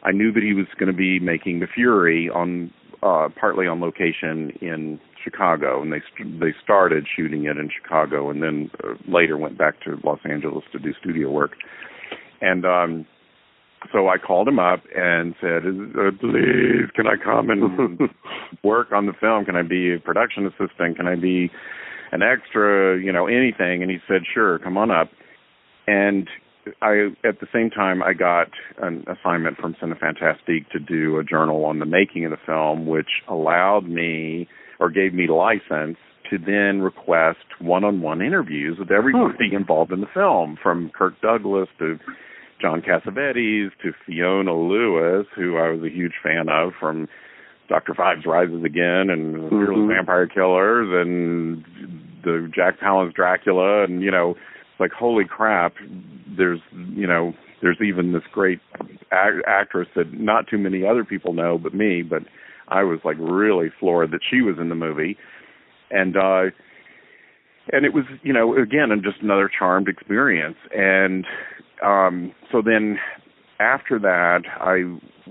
i knew that he was going to be making the fury on uh partly on location in Chicago and they st- they started shooting it in Chicago and then uh, later went back to Los Angeles to do studio work and um so I called him up and said, uh, "Please, can I come and [laughs] work on the film? Can I be a production assistant? Can I be an extra? You know, anything?" And he said, "Sure, come on up." And I, at the same time, I got an assignment from Cinefantastique to do a journal on the making of the film, which allowed me or gave me license to then request one-on-one interviews with everybody hmm. involved in the film, from Kirk Douglas to John Cassavetes to Fiona Lewis, who I was a huge fan of from Doctor Phibes Rises Again and Fearless Mhm. Vampire Killers and the Jack Palance Dracula and you know it's like holy crap there's you know there's even this great act- actress that not too many other people know but me but I was like really floored that she was in the movie and uh and it was you know again just another charmed experience and um so then after that I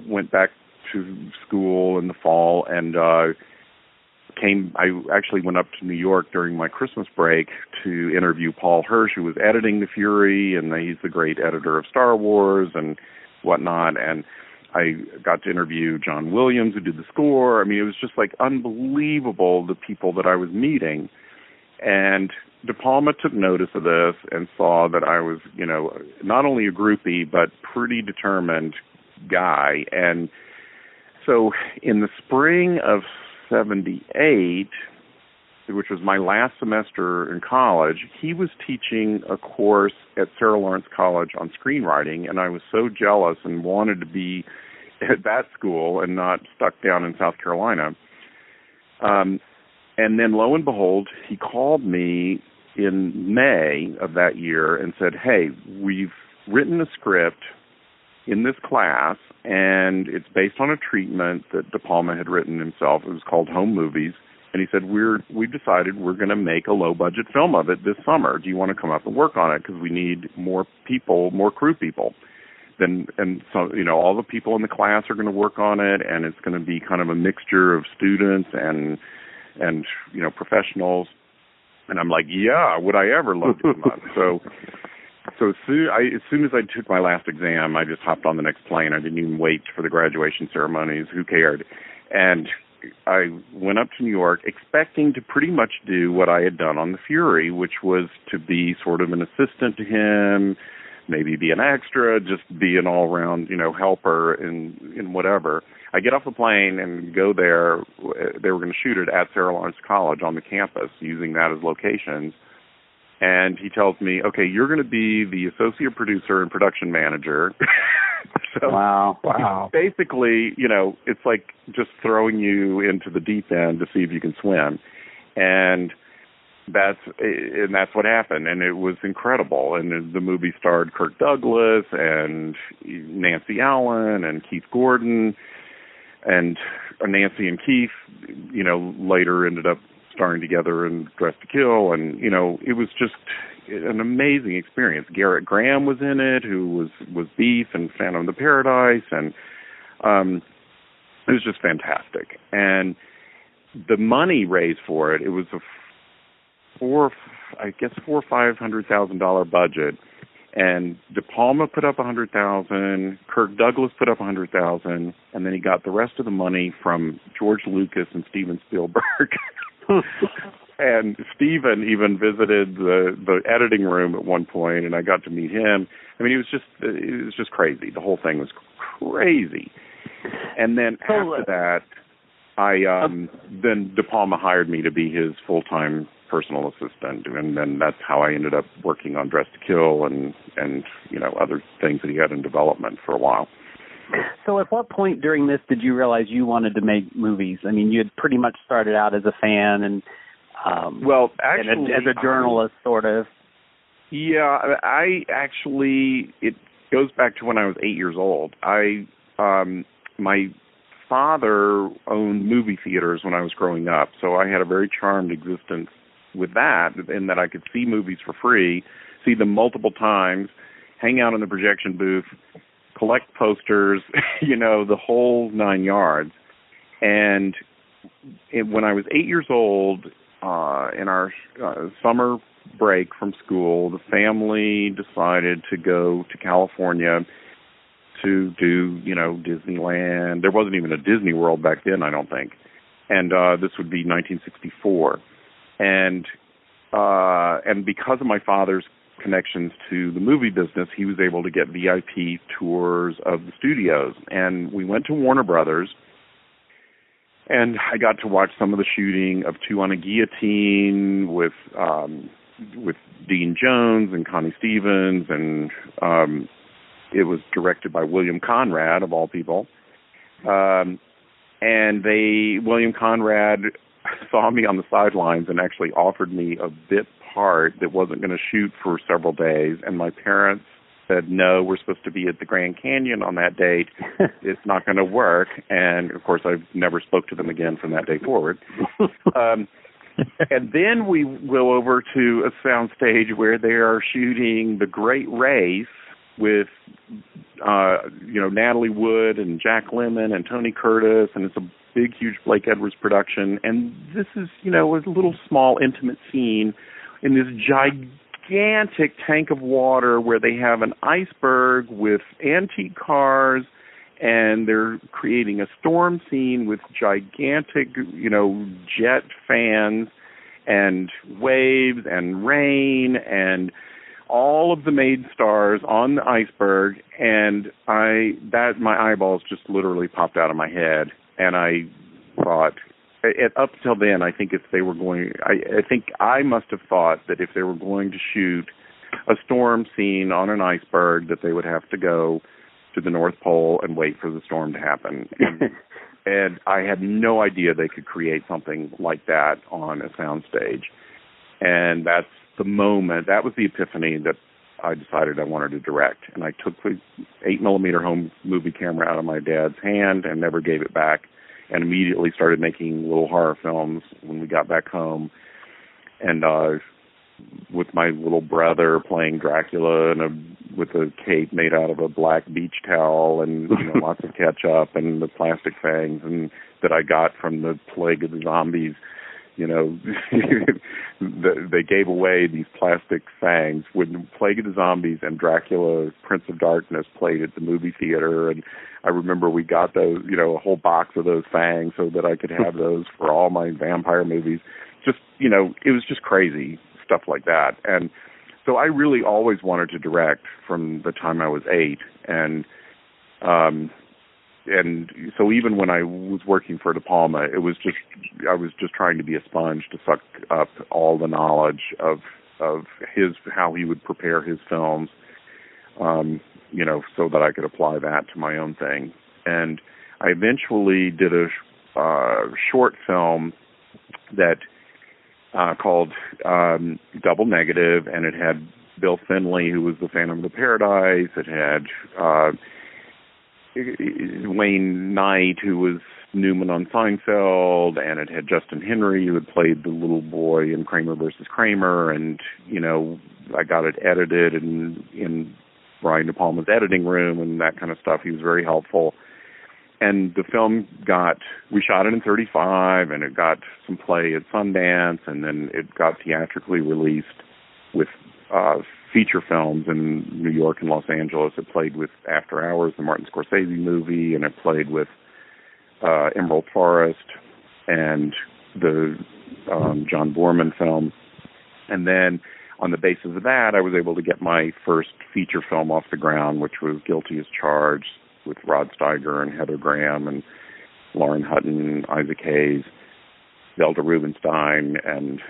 went back to school in the fall and uh came I actually went up to New York during my Christmas break to interview Paul Hirsch who was editing The Fury and he's the great editor of Star Wars and whatnot and I got to interview John Williams who did the score. I mean it was just like unbelievable the people that I was meeting and De Palma took notice of this and saw that I was, you know, not only a groupie but pretty determined guy. And so in the spring of 78, which was my last semester in college, he was teaching a course at Sarah Lawrence College on screenwriting and I was so jealous and wanted to be [laughs] at that school and not stuck down in South Carolina. Um and then lo and behold, he called me in May of that year and said, "Hey, we've written a script in this class, and it's based on a treatment that De Palma had written himself. It was called Home Movies." And he said, "We're we've decided we're going to make a low budget film of it this summer. Do you want to come up and work on it? Because we need more people, more crew people." Then and so you know all the people in the class are going to work on it, and it's going to be kind of a mixture of students and and you know professionals and I'm like, yeah, would I ever love to come up? So, so as soon, I, as soon as I took my last exam, I just hopped on the next plane. I didn't even wait for the graduation ceremonies. Who cared? And I went up to New York expecting to pretty much do what I had done on The Fury, which was to be sort of an assistant to him, maybe be an extra, just be an all-round, you know, helper in in whatever. I get off the plane and go there. They were going to shoot it at Sarah Lawrence College on the campus, using that as locations. And he tells me, "Okay, you're going to be the associate producer and production manager." [laughs] so Wow. Wow. basically, you know, it's like just throwing you into the deep end to see if you can swim, and that's and that's what happened, and it was incredible. And the movie starred Kirk Douglas and Nancy Allen and Keith Gordon, and Nancy and Keith, you know, later ended up starring together in Dressed to Kill, and you know, it was just an amazing experience. Gerrit Graham was in it, who was was Beef and Phantom of the Paradise, and um, it was just fantastic. And the money raised for it, it was a four, I guess four or five hundred thousand dollar budget, and De Palma put up a hundred thousand, Kirk Douglas put up a hundred thousand, and then he got the rest of the money from George Lucas and Steven Spielberg. [laughs] [laughs] and Steven even visited the the editing room at one point, and I got to meet him. I mean, it was just it was just crazy. The whole thing was crazy. And then So, after uh, that, I um then De Palma hired me to be his full time personal assistant, and then that's how I ended up working on Dressed to Kill and and you know other things that he had in development for a while. So, at what point during this did you realize you wanted to make movies? I mean, you had pretty much started out as a fan and um, Well, and actually, a, as a journalist, sort of. Yeah, I actually it goes back to when I was 8 years old. I um my father owned movie theaters when I was growing up, so I had a very charmed existence with that in that I could see movies for free, see them multiple times, hang out in the projection booth, collect posters, [laughs] you know, the whole 9 yards. And it, when I was 8 years old, uh in our uh, summer break from school, the family decided to go to California to do, you know, Disneyland. There wasn't even a Disney World back then, I don't think. And uh this would be 1964. And uh and because of my father's connections to the movie business, he was able to get VIP tours of the studios. And we went to Warner Brothers and I got to watch some of the shooting of Two on a Guillotine with um with Dean Jones and Connie Stevens and um it was directed by William Conrad of all people. Um and they William Conrad [laughs] saw me on the sidelines and actually offered me a bit part that wasn't going to shoot for several days and my parents said no we're supposed to be at the Grand Canyon on that date. [laughs] It's not going to work. And of course I never spoke to them again from that day forward. Um and then we go over to a soundstage where they are shooting the Great Race with uh you know Natalie Wood and Jack Lemmon and Tony Curtis and it's a big huge Blake Edwards production. And this is you know a little small intimate scene in this gigantic tank of water where they have an iceberg with antique cars and they're creating a storm scene with gigantic you know jet fans and waves and rain and all of the maid stars on the iceberg. And i that my eyeballs just literally popped out of my head. And i thought it, up till then i think if they were going i i think i must have thought that if they were going to shoot a storm scene on an iceberg that they would have to go to the north pole and wait for the storm to happen. [laughs] And and i had no idea they could create something like that on a soundstage. And that's the moment that was the epiphany that I decided I wanted to direct, and I took the eight millimeter home movie camera out of my dad's hand and never gave it back, and immediately started making little horror films when we got back home, and uh, with my little brother playing Dracula and a with a cape made out of a black beach towel and you know [laughs] lots of ketchup and the plastic fangs and that I got from the plague of the zombies you know [laughs] the, they gave away these plastic fangs when plague of the zombies and dracula prince of darkness played at the movie theater. And i remember we got those you know a whole box of those fangs so that i could have [laughs] those for all my vampire movies. Just you know it was just crazy stuff like that. And so i really always wanted to direct from the time i was eight. And um and so even when I was working for De Palma, it was just I was just trying to be a sponge to suck up all the knowledge of of his how he would prepare his films, um, you know, so that I could apply that to my own thing. And I eventually did a uh, short film that uh, called um, Double Negative, and it had Bill Finley, who was the Phantom of the Paradise. It had uh, Wayne Knight, who was Newman on Seinfeld, and it had Justin Henry, who had played the little boy in Kramer versus Kramer, and you know, I got it edited and in Brian De Palma's editing room and that kind of stuff. He was very helpful, and the film got we shot it in 35 and it got some play at Sundance and then it got theatrically released with uh feature films in New York and Los Angeles. It played with After Hours the Martin Scorsese movie and it played with uh Emerald Forest and the um John Boorman film. And then on the basis of that I was able to get my first feature film off the ground which was Guilty as Charged with Rod Steiger and Heather Graham and Lauren Hutton, Isaac Hayes, Zelda Rubinstein, and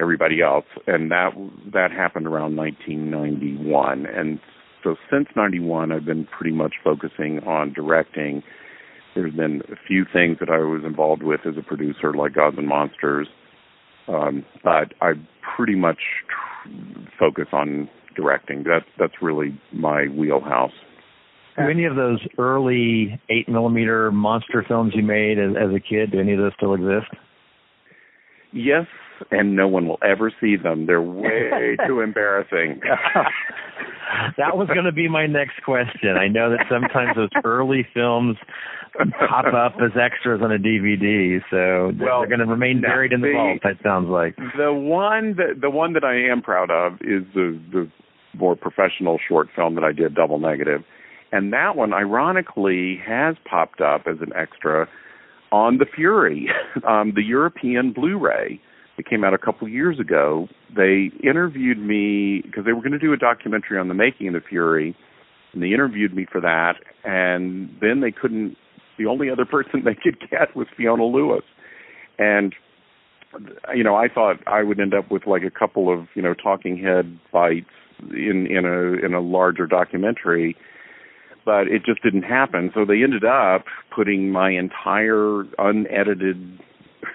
everybody else. And that that happened around 1991. And so since 91, I've been pretty much focusing on directing. There's been a few things that I was involved with as a producer, like Gods and Monsters, um, but I pretty much tr- focus on directing. That that's really my wheelhouse. Do any of those early eight millimeter monster films you made as, as a kid? Do any of those still exist? Yes, and no one will ever see them. They're [laughs] way too embarrassing. [laughs] that was going to be my next question. I know that sometimes those early films pop up as extras on a DVD, so well, they're going to remain buried in the, the vault. That sounds like the one that the one that I am proud of is the the more professional short film that I did, Double Negative and that one, ironically, has popped up as an extra on The Fury, [laughs] um, the European Blu ray. It came out a couple years ago. They interviewed me because they were going to do a documentary on the making of The Fury, and they interviewed me for that. And then they couldn't. The only other [laughs] person they could get was Fiona Lewis, and you know, I thought I would end up with like a couple of you know talking head bites in in a in a larger documentary but it just didn't happen. So they ended up putting my entire unedited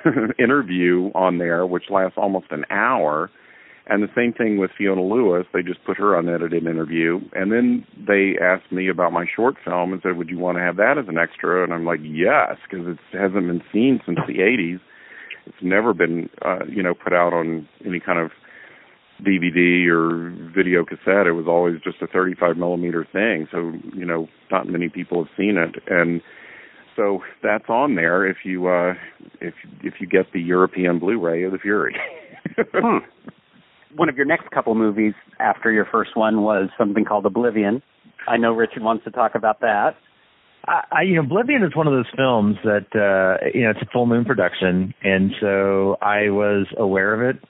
[laughs] interview on there, which lasts almost an hour. And the same thing with Fiona Lewis. They just put her unedited interview. And then they asked me about my short film and said, Would you want to have that as an extra? And I'm like, Yes, because it hasn't been seen since the 80s. It's never been, uh, you know, put out on any kind of DVD or video cassette. It was always just a 35 millimeter thing. So you know, not many people have seen it, and so that's on there if you uh, if if you get the European Blu-ray of The Fury. hmm. [laughs] One of your next couple movies after your first one was something called Oblivion. I know Richard wants to talk about that. I, you know, Oblivion is one of those films that uh, you know it's a full moon production, and so I was aware of it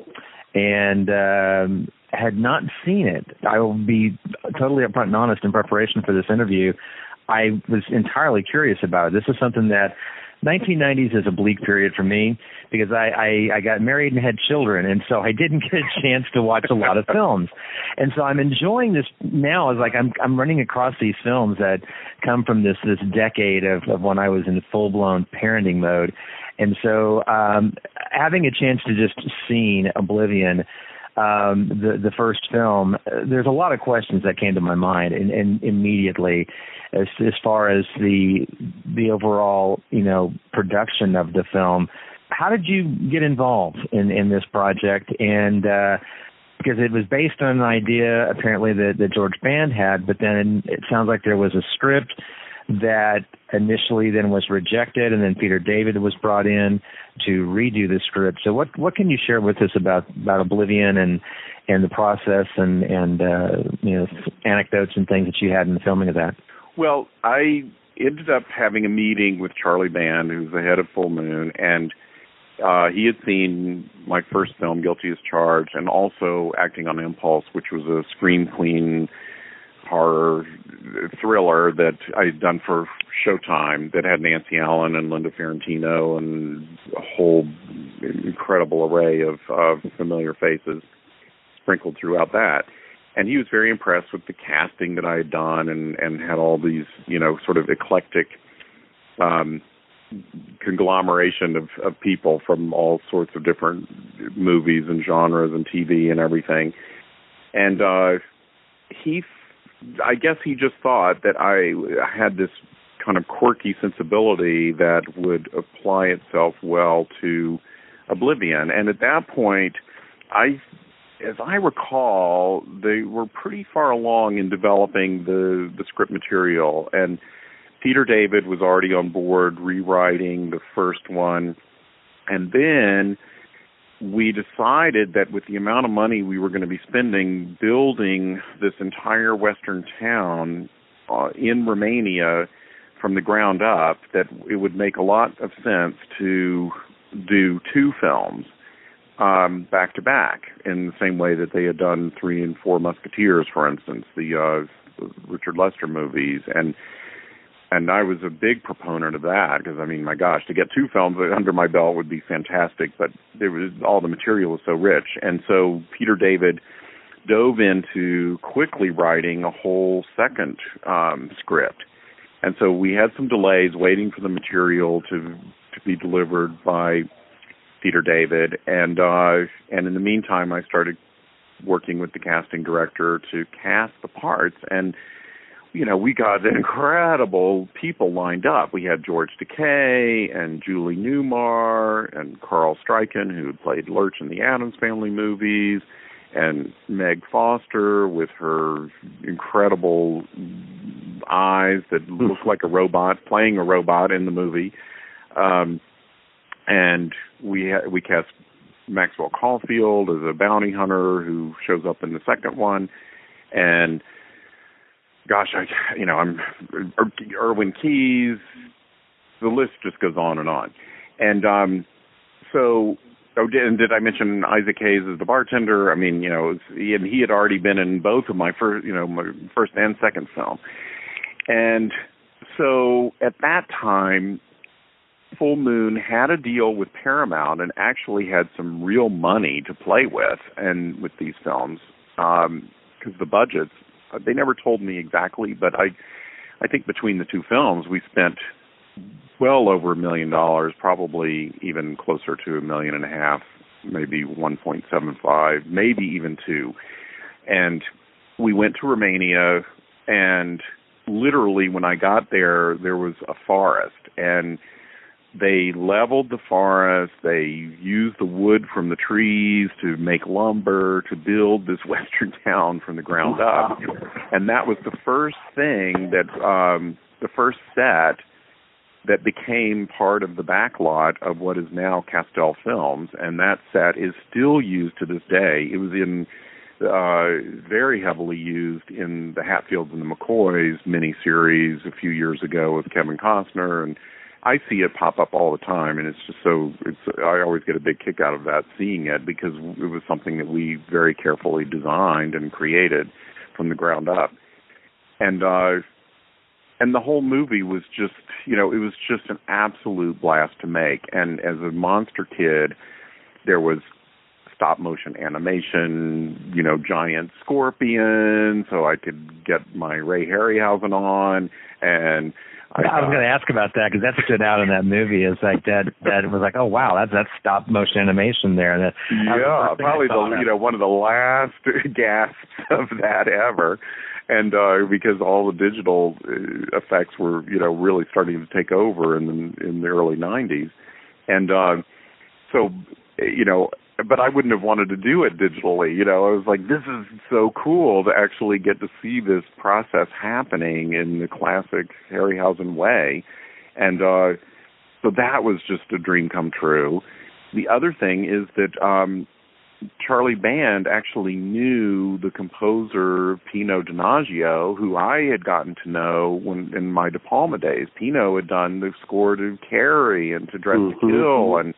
and um, had not seen it. I will be totally upfront and honest in preparation for this interview. I was entirely curious about it. This is something that 1990s is a bleak period for me because I, I I got married and had children, and so I didn't [laughs] get a chance to watch a lot of films. And so I'm enjoying this now. As like I'm I'm running across these films that come from this this decade of of when I was in full blown parenting mode, and so um, having a chance to just seen Oblivion, um, the the first film, there's a lot of questions that came to my mind and, and immediately, as as far as the the overall you know production of the film. How did you get involved in in this project and? uh because it was based on an idea apparently that, that George Band had, but then it sounds like there was a script that initially then was rejected, and then Peter David was brought in to redo the script. So, what what can you share with us about about Oblivion and and the process and and uh, you know anecdotes and things that you had in the filming of that? Well, I ended up having a meeting with Charlie Band, who's the head of Full Moon, and uh, he had seen my first film, Guilty as Charged, and also Acting on Impulse, which was a Scream Queen horror thriller that I had done for Showtime that had Nancy Allen and Linda Fiorentino and a whole incredible array of, of familiar faces sprinkled throughout that. And he was very impressed with the casting that I had done and, and had all these, you know, sort of eclectic um conglomeration of, of people from all sorts of different movies and genres and TV and everything. And uh he I guess he just thought that I had this kind of quirky sensibility that would apply itself well to Oblivion. And at that point, I, as I recall, they were pretty far along in developing the the script material, and Peter David was already on board rewriting the first one, and then we decided that with the amount of money we were going to be spending building this entire western town uh, in Romania from the ground up, that it would make a lot of sense to do two films um, back to back in the same way that they had done Three and Four Musketeers, for instance, the uh, Richard Lester movies, and and I was a big proponent of that because I mean, my gosh, to get two films under my belt would be fantastic, but there was all the material was so rich, and so Peter David dove into quickly writing a whole second um, script, and so we had some delays waiting for the material to to be delivered by Peter David, and uh, and in the meantime, I started working with the casting director to cast the parts. And you know, we got [laughs] incredible people lined up. We had George Takei and Julie Newmar and Carl Struycken, who played Lurch in the Addams Family movies, and Meg Foster with her incredible eyes that hmm. look like a robot, playing a robot in the movie. Um, and we ha- we cast Maxwell Caulfield as a bounty hunter who shows up in the second one, and gosh, I you know I'm Irwin Keyes. The list just goes on and on, and um, so oh, did, and did I mention Isaac Hayes as the bartender? I mean, you know, he had, he had already been in both of my first, you know, my first and second film, and so at that time, Full Moon had a deal with Paramount and actually had some real money to play with, and with these films, because um, the budgets they never told me exactly, but I I think between the two films we spent well over a million dollars, probably even closer to a million and a half, maybe 1.75, maybe even 2. And we went to Romania and literally when I got there there was a forest and they leveled the forest, they used the wood from the trees to make lumber to build this [laughs] western town from the ground up. And that was the first thing that um the first set that became part of the backlot of what is now Castel Films and that set is still used to this day. It was in uh very heavily used in the Hatfields and the McCoys miniseries a few years ago with Kevin Costner and I see it pop up all the time, and it's just so. It's I always get a big kick out of that seeing it because it was something that we very carefully designed and created from the ground up, and uh, and the whole movie was just you know it was just an absolute blast to make. And as a monster kid, there was stop motion animation, you know, giant scorpion, so I could get my Ray Harryhausen on and I, I was going to ask about that because that stood out in that movie. Is like that that was like, oh wow, that's that's stop motion animation there. And that, yeah, probably the you know one of the last [laughs] gasps of that ever, and uh because all the digital uh, effects were you know really starting to take over in the, in the early '90s, and uh so you know but I wouldn't have wanted to do it digitally. You know, I was like, this is so cool to actually get to see this process happening in the classic Harryhausen way, and uh, so that was just a dream come true. The other thing is that um, Charlie Band actually knew the composer Pino Donaggio, who I had gotten to know when in my De Palma days. Pino had done the score to Carrie and to Dressed mm-hmm. to Kill and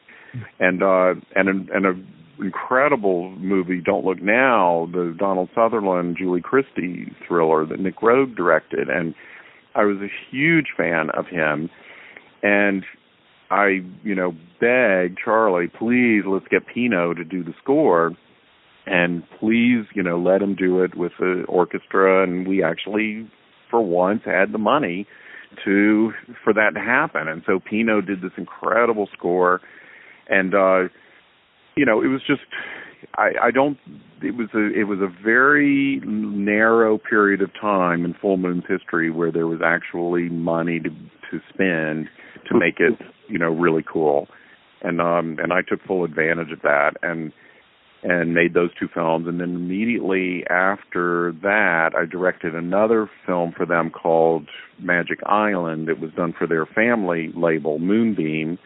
and uh and and a incredible movie Don't Look Now, the Donald Sutherland Julie Christie thriller that Nick Roeg directed. And I was a huge fan of him. And I, you know, begged Charlie, please let's get Pino to do the score. And please, you know, let him do it with the orchestra. And we actually for once had the money to for that to happen. And so Pino did this incredible score and uh you know it was just i i don't it was a it was a very narrow period of time in full moon's history where there was actually money to to spend to make it you know really cool and um and i took full advantage of that and and made those two films. And then immediately after that, I directed another film for them called Magic Island. It was done for their family label, Moonbeam,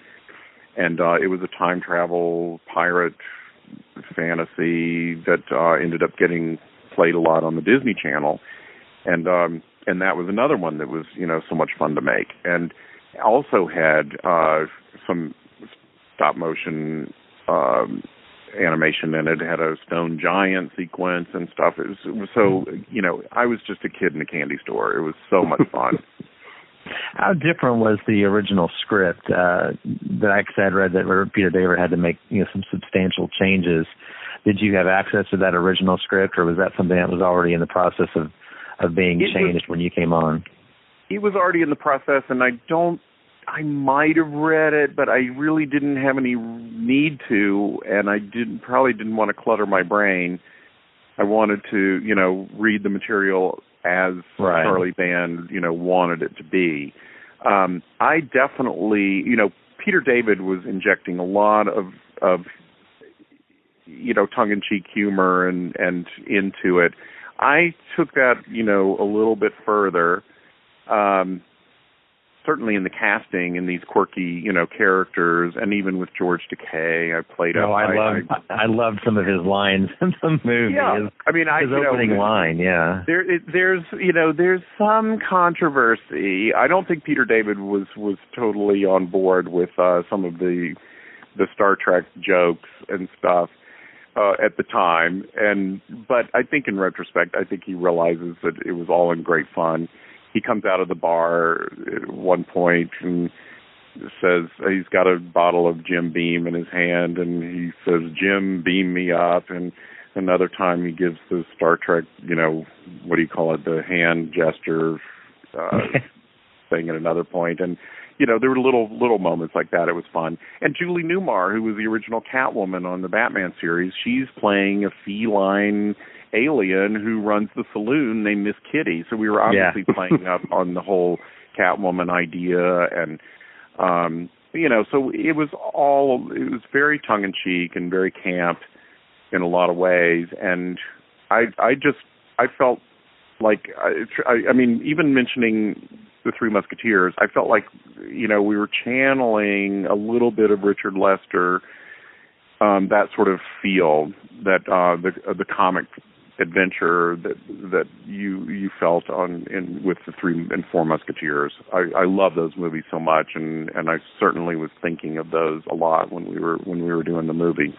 and uh, it was a time travel pirate fantasy that uh, ended up getting played a lot on the Disney Channel, and um, and that was another one that was you know so much fun to make, and also had uh, some stop motion um, animation in it. it. Had a stone giant sequence and stuff. It was, it was so you know I was just a kid in a candy store. It was so much fun. [laughs] How different was the original script uh, that I had read that Peter David had to make you know some substantial changes? Did you have access to that original script, or was that something that was already in the process of of being it changed was, when you came on? It was already in the process, and I don't. I might have read it, but I really didn't have any need to, and I didn't probably didn't want to clutter my brain. I wanted to, you know, read the material as right. Charlie Band, you know, wanted it to be. Um, I definitely, you know, Peter David was injecting a lot of of you know tongue in cheek humor and and into it. I took that, you know, a little bit further. Um certainly in the casting in these quirky, you know, characters, and even with George Takei, I played. Oh, I, I love I, I loved some of his lines in the movie. Yeah, his, I mean, I his opening know, line, yeah. There, it, there's, you know, there's some controversy. I don't think Peter David was was totally on board with uh some of the the Star Trek jokes and stuff. Uh, at the time, and but I think in retrospect, I think he realizes that it was all in great fun he comes out of the bar at one point and says he's got a bottle of Jim Beam in his hand and he says Jim beam me up. And another time he gives the Star Trek you know what do you call it? The hand gesture uh [laughs] thing at another point. And you know there were little little moments like that. It was fun. And Julie Newmar who was the original Catwoman on the Batman series she's playing a feline alien who runs the saloon named Miss Kitty. So we were obviously yeah. [laughs] playing up on the whole Catwoman idea and um you know, so it was all it was very tongue in cheek and very camp in a lot of ways and I I just I felt like I I mean even mentioning the Three Musketeers, I felt like you know we were channeling a little bit of Richard Lester, um, that sort of feel that uh, the uh, the comic adventure that that you you felt on in with the three and four musketeers i i love those movies so much and and i certainly was thinking of those a lot when we were when we were doing the movie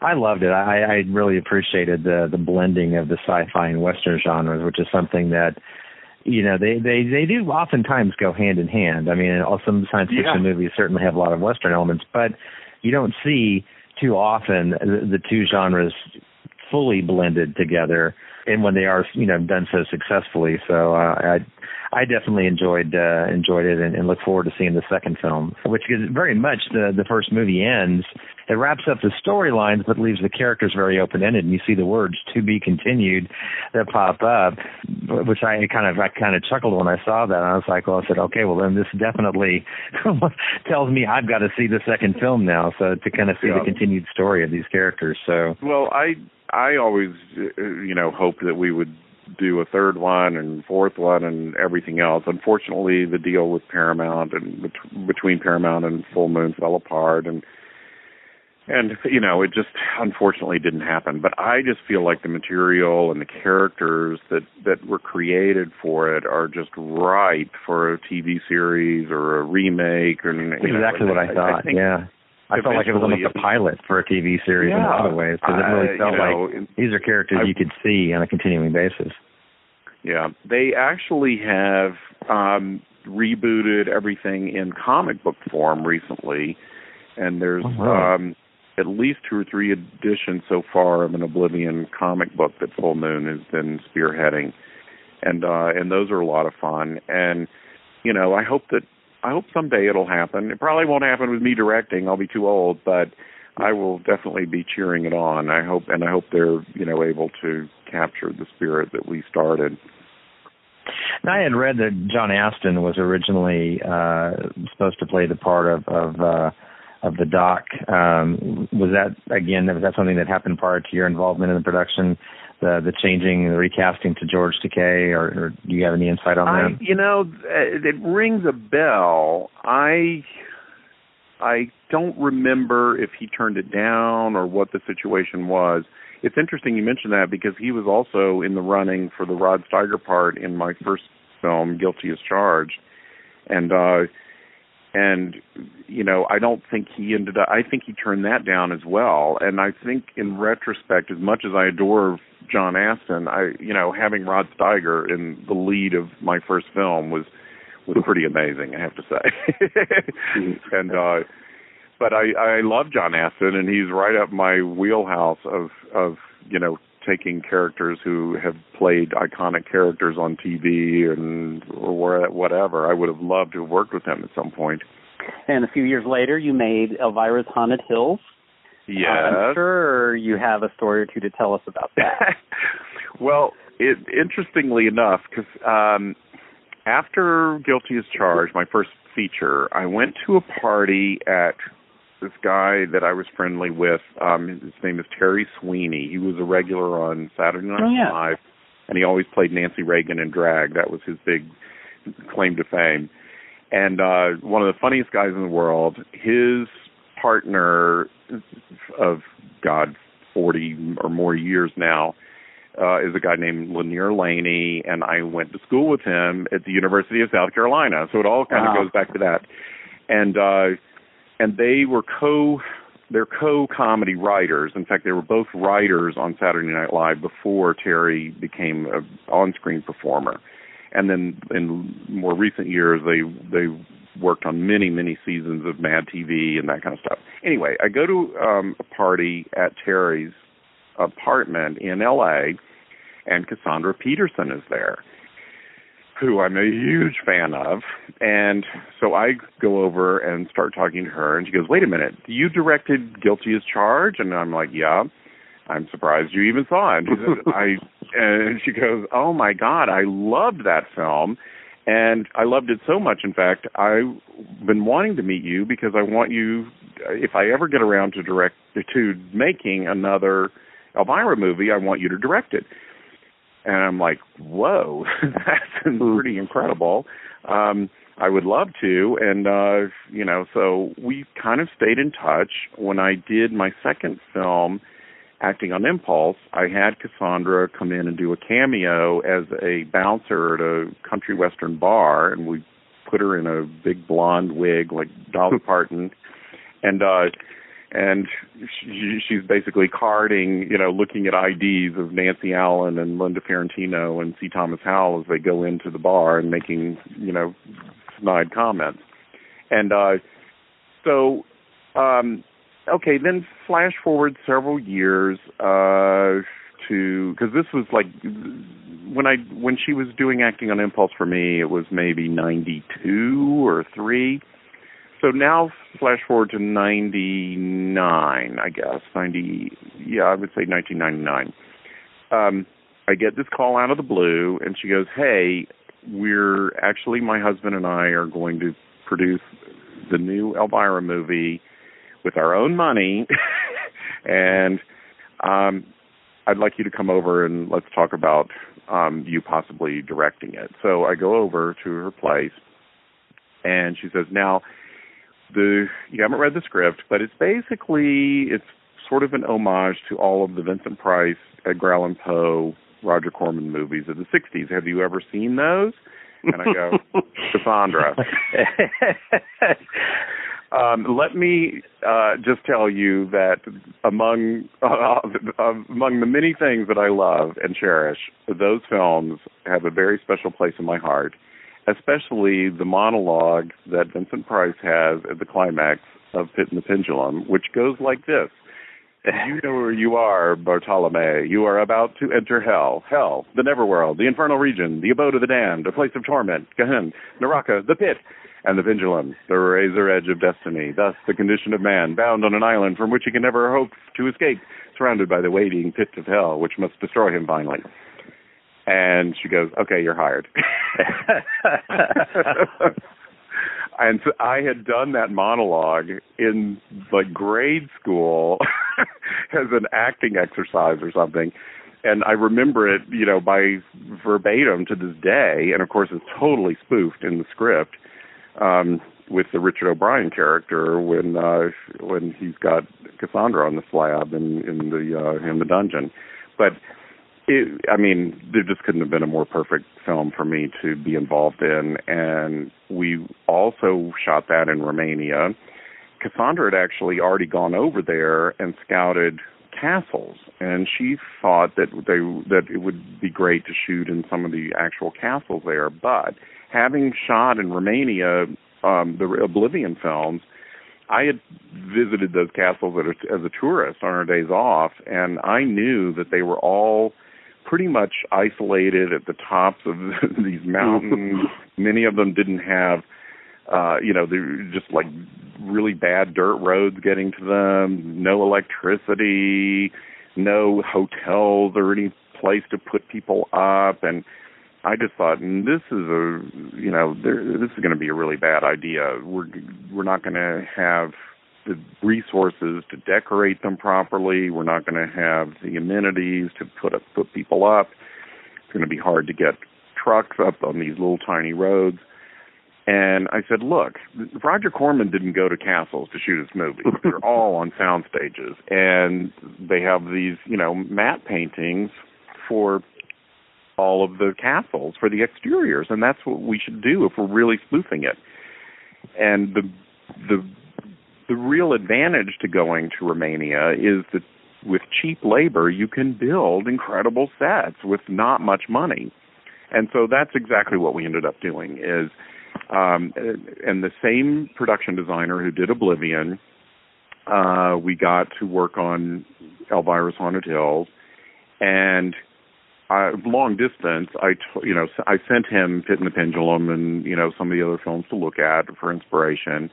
I loved it. I, I really appreciated the the blending of the sci-fi and western genres, which is something that you know they they they do oftentimes go hand in hand. I mean, some science fiction yeah. movies certainly have a lot of western elements, but you don't see too often the, the two genres fully blended together and when they are you know done so successfully. So uh, i i definitely enjoyed uh, enjoyed it and, and look forward to seeing the second film which is very much the the first movie ends. It wraps up the storylines but leaves the characters very open ended and you see the words to be continued that pop up which i kind of i kind of chuckled when i saw that. And i was like well i said okay well then this definitely [laughs] tells me i've got to see the second film now so to kind of see yeah. the continued story of these characters. So well i I always, uh, you know, hoped that we would do a third one and fourth one and everything else. Unfortunately, the deal with Paramount and bet- between Paramount and Full Moon fell apart, and and you know, it just unfortunately didn't happen. But I just feel like the material and the characters that that were created for it are just ripe for a TV series or a remake. And exactly know, what I, I thought. I think, yeah. I felt like it was almost a pilot for a TV series yeah, in a lot of ways because it really felt you know, like these are characters I, you could see on a continuing basis. Yeah, they actually have um, rebooted everything in comic book form recently, and there's oh, wow. um, at least two or three editions so far of an Oblivion comic book that Full Moon has been spearheading, and uh, and those are a lot of fun. And you know, I hope that I hope someday it'll happen. It probably won't happen with me directing. I'll be too old, but I will definitely be cheering it on. I hope, and I hope they're you know able to capture the spirit that we started. I had read that John Astin was originally uh, supposed to play the part of, of uh, of the doc. Um, was that again? Was that something that happened prior to your involvement in the production? The the changing, the recasting to George Takei, or, or do you have any insight on I, that? you know, it rings a bell. I I don't remember if he turned it down or what the situation was. It's interesting you mentioned that because he was also in the running for the Rod Steiger part in my first film, Guilty as Charged, and uh, and you know I don't think he ended up. I think he turned that down as well. And I think in retrospect, as much as I adore John Astin, I you know having Rod Steiger in the lead of my first film was was pretty amazing, I have to say. [laughs] and uh but I I love John Astin and he's right up my wheelhouse of of, you know, taking characters who have played iconic characters on TV and or whatever. I would have loved to have worked with him at some point. And a few years later, you made Elvira's Haunted Hills. Yes. Uh, I'm sure you have a story or two to tell us about that. [laughs] well, it, interestingly enough, because um, after Guilty as Charged, my first feature, I went to a party at this guy that I was friendly with. Um, his name is Terry Sweeney. He was a regular on Saturday Night oh, yeah. Live, and he always played Nancy Reagan in drag. That was his big claim to fame. And uh, one of the funniest guys in the world. His partner of God, forty or more years now, uh, is a guy named Lanier Laney, and I went to school with him at the University of South Carolina. So it all kind wow. of goes back to that. And uh, and they were co they're co comedy writers. In fact, they were both writers on Saturday Night Live before Terry became a on screen performer. And then in more recent years, they they worked on many many seasons of Mad TV and that kind of stuff. Anyway, I go to um, a party at Terry's apartment in L.A. and Cassandra Peterson is there who I'm a huge fan of. And so I go over and start talking to her, and she goes, Wait a minute, you directed Guilty as Charged? And I'm like, Yeah. I'm surprised you even saw it. And she, says, [laughs] I, and she goes, Oh my God, I loved that film. And I loved it so much, in fact, I've been wanting to meet you because I want you, if I ever get around to direct, to making another Elvira movie, I want you to direct it and I'm like, whoa, [laughs] that's pretty incredible. Um, I would love to, and uh, you know, so we kind of stayed in touch. When I did my second film, acting on impulse, I had Cassandra come in and do a cameo as a bouncer at a country western bar, and we put her in a big blonde wig like Dolly [laughs] Parton, and uh and she, she's basically carding, you know, looking at IDs of Nancy Allen and Linda Fiorentino and C. Thomas Howell as they go into the bar and making, you know, snide comments. And uh so um okay, then flash forward several years uh to cuz this was like when I when she was doing acting on impulse for me, it was maybe 92 or 3 so now flash forward to 99 i guess. 90 yeah i would say 1999 um i get this call out of the blue and she goes hey we're actually my husband and i are going to produce the new elvira movie with our own money [laughs] and um i'd like you to come over and let's talk about um you possibly directing it. So i go over to her place and she says now the you haven't read the script, but it's basically it's sort of an homage to all of the Vincent Price, Edgar Allan Poe, Roger Corman movies of the '60s. Have you ever seen those? And I go, [laughs] Cassandra. [laughs] um, let me uh, just tell you that among uh, among the many things that I love and cherish, those films have a very special place in my heart especially the monologue that Vincent Price has at the climax of Pit and the Pendulum, which goes like this. You know where you are, Bartolome. You are about to enter hell. Hell, the neverworld, the infernal region, the abode of the damned, a place of torment, Gehenna, Naraka, the pit, and the pendulum, the razor edge of destiny. Thus, the condition of man, bound on an island from which he can never hope to escape, surrounded by the waiting pit of hell, which must destroy him finally. And she goes, "Okay, you're hired." [laughs] and so I had done that monologue in like grade school [laughs] as an acting exercise or something. And I remember it, you know, by verbatim to this day. And of course, it's totally spoofed in the script um, with the Richard O'Brien character when uh, when he's got Cassandra on the slab in in the uh, in the dungeon. But it, I mean, there just couldn't have been a more perfect film for me to be involved in. And we also shot that in Romania. Cassandra had actually already gone over there and scouted castles, and she thought that they that it would be great to shoot in some of the actual castles there. But having shot in Romania um, the Oblivion films, I had visited those castles as a tourist on our days off, and I knew that they were all pretty much isolated at the tops of [laughs] these mountains. Many of them didn't have, uh, you know, they're just like really bad dirt roads getting to them, no electricity, no hotels or any place to put people up, and I just thought, this is a, you know, there, this is going to be a really bad idea. We're we're not going to have the resources to decorate them properly. We're not going to have the amenities to put up, put people up. It's going to be hard to get trucks up on these little tiny roads. And I said, look, Roger Corman didn't go to castles to shoot his movies. [laughs] They're all on sound stages. And they have these, you know, matte paintings for all of the castles, for the exteriors. And that's what we should do if we're really spoofing it. And the the the real advantage to going to Romania is that with cheap labor, you can build incredible sets with not much money. And so that's exactly what we ended up doing is um and the same production designer who did Oblivion uh we got to work on Elvira's Haunted Hills and uh, long distance I t- you know I sent him Pit and the Pendulum and you know some of the other films to look at for inspiration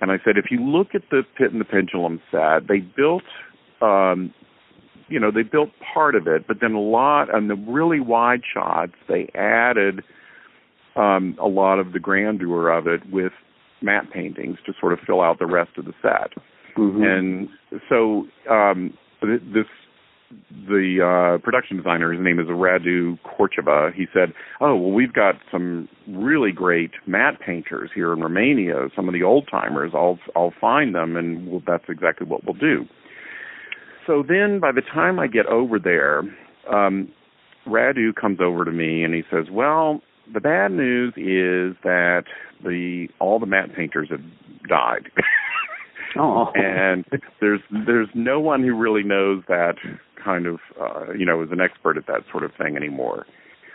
and I said, if you look at the Pit and the Pendulum set, they built, um, you know, they built part of it, but then a lot on the really wide shots, they added um, a lot of the grandeur of it with matte paintings to sort of fill out the rest of the set. Mm-hmm. And so um, this the uh, production designer, his name is Radu Corciova, he said, "Oh, well, we've got some really great matte painters here in Romania. Some of the old timers. I'll I'll find them, and we'll, that's exactly what we'll do." So then, by the time I get over there, um, Radu comes over to me and he says, "Well, the bad news is that the all the matte painters have died." [laughs] Oh. and there's there's no one who really knows that kind of uh, you know is an expert at that sort of thing anymore.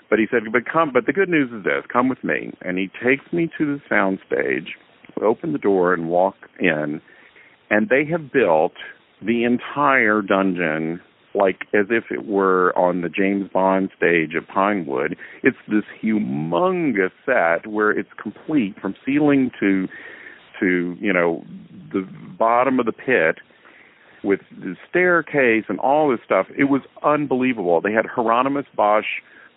But he said, "But come." But the good news is this: come with me. And he takes me to the sound stage. Open the door and walk in, and they have built the entire dungeon like as if it were on the James Bond stage at Pinewood. It's this humongous set where it's complete from ceiling to to you know the bottom of the pit with the staircase and all this stuff. It was unbelievable. They had Hieronymus Bosch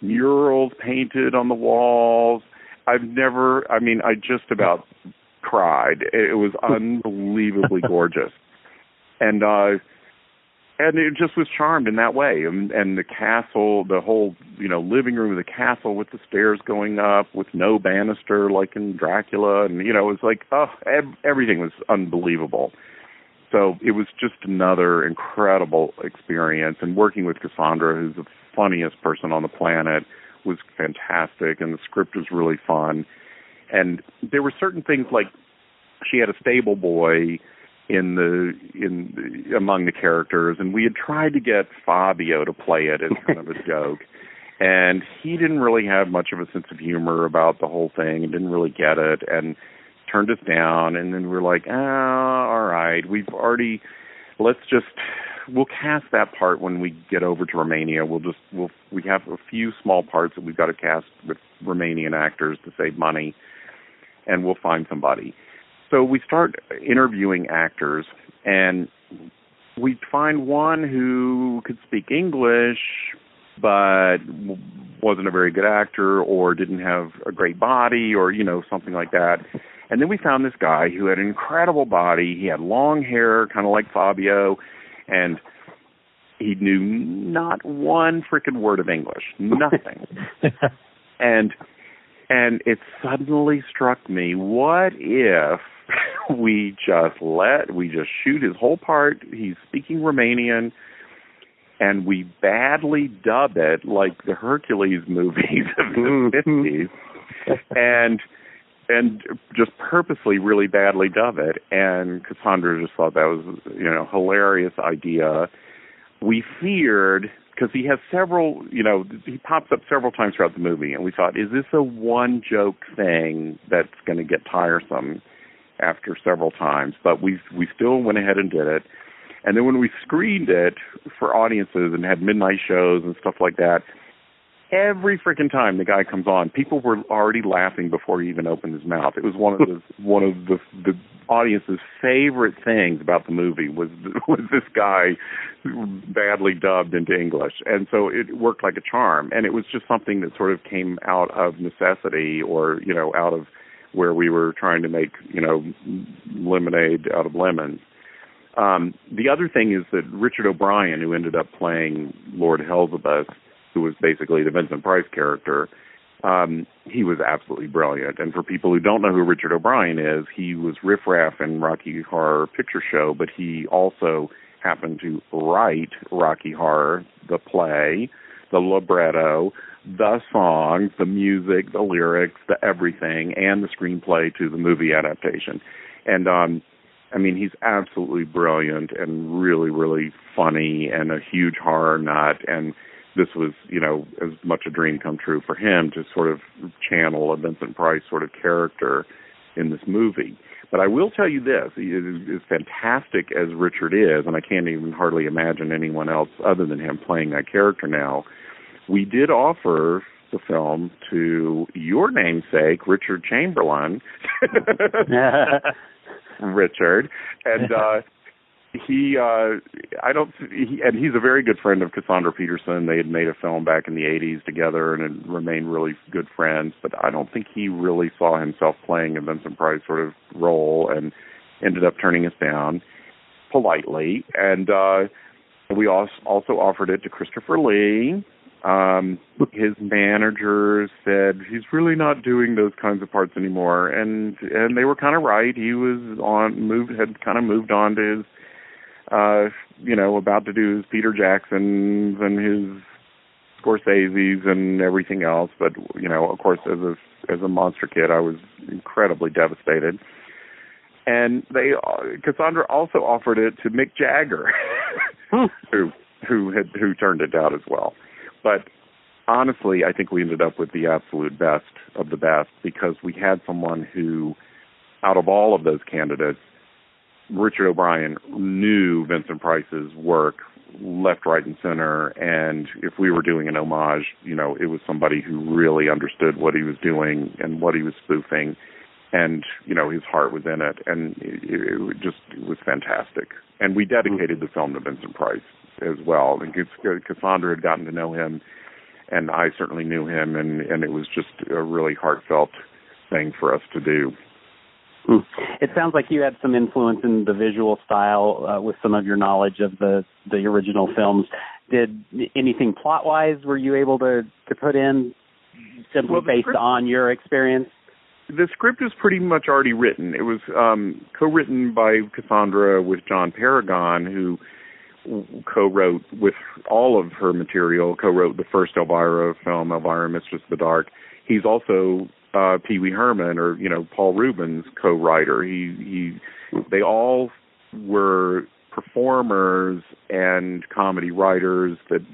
murals painted on the walls. I've never, I mean, I just about cried. It was [laughs] unbelievably gorgeous. And, uh, and it just was charmed in that way and and the castle the whole you know living room of the castle with the stairs going up with no banister like in dracula and you know it was like oh everything was unbelievable so it was just another incredible experience. And working with Cassandra, who's the funniest person on the planet, was fantastic. And the script was really fun. And there were certain things like she had a stable boy in the in the, among the characters, and we had tried to get Fabio to play it as kind of a [laughs] joke. And he didn't really have much of a sense of humor about the whole thing and didn't really get it. And turned us down, and then we're like, ah, all right, we've already. Let's just we'll cast that part when we get over to Romania. We'll just we'll we have a few small parts that we've got to cast with Romanian actors to save money, and we'll find somebody. So we start interviewing actors, and we find one who could speak English, but wasn't a very good actor, or didn't have a great body, or you know something like that And then we found this guy who had an incredible body. He had long hair, kind of like Fabio, and he knew not one freaking word of English, nothing. [laughs] and and it suddenly struck me, what if [laughs] we just let we just shoot his whole part, he's speaking Romanian and we badly dub it like the Hercules movies of the mm-hmm. fifties. And and just purposely really badly dub it. And Cassandra just thought that was you know hilarious idea. We feared because he has several, you know, he pops up several times throughout the movie, and we thought, is this a one joke thing that's going to get tiresome after several times? But we we still went ahead and did it, and then when we screened it for audiences and had midnight shows and stuff like that, every freaking time the guy comes on, people were already laughing before he even opened his mouth. It was one of the [laughs] one of the the audience's favorite things about the movie was was this guy badly dubbed into English, and so it worked like a charm. And it was just something that sort of came out of necessity, or you know, out of where we were trying to make you know lemonade out of lemons. Um, the other thing is that Richard O'Brien, who ended up playing Lord Hellsubus, who was basically the Vincent Price character, um, he was absolutely brilliant. And for people who don't know who Richard O'Brien is, he was Riff Raff in Rocky Horror Picture Show, but he also happened to write Rocky Horror, the play, the libretto, the songs, the music, the lyrics, the everything, and the screenplay to the movie adaptation. And um I mean, he's absolutely brilliant and really, really funny and a huge horror nut and this was, you know, as much a dream come true for him to sort of channel a Vincent Price sort of character in this movie. But I will tell you this: as fantastic as Richard is, and I can't even hardly imagine anyone else other than him playing that character now. We did offer the film to your namesake, Richard Chamberlain. [laughs] Richard, and uh, he uh I don't he and he's a very good friend of Cassandra Peterson. They had made a film back in the 80s together and had remained really good friends, but I don't think he really saw himself playing a Vincent Price sort of role and ended up turning us down politely and uh we also offered it to Christopher Lee. Um his manager said he's really not doing those kinds of parts anymore and and they were kind of right. He was on moved had kind of moved on to his uh, you know, about to do his Peter Jacksons and his Scorsese's and everything else. But you know, of course, as a as a monster kid, I was incredibly devastated. And they, uh, Cassandra also offered it to Mick Jagger, [laughs] hmm. who who had who turned it down as well. But honestly, I think we ended up with the absolute best of the best because we had someone who, out of all of those candidates, Richard O'Brien knew Vincent Price's work left, right, and center. And if we were doing an homage, you know, it was somebody who really understood what he was doing and what he was spoofing. And, you know, his heart was in it. And it, it just it was fantastic. And we dedicated the film to Vincent Price as well. And Cassandra had gotten to know him, and I certainly knew him. And, and it was just a really heartfelt thing for us to do. Hmm. It sounds like you had some influence in the visual style uh, with some of your knowledge of the the original films. Did anything plot wise were you able to to put in simply well, based script, on your experience? The script was pretty much already written. It was um, co-written by Cassandra with John Paragon, who co-wrote with all of her material. Co-wrote the first Elvira film, Elvira, Mistress of the Dark. He's also uh, Pee Wee Herman or you know Paul Reubens co-writer. He he they all were performers and comedy writers that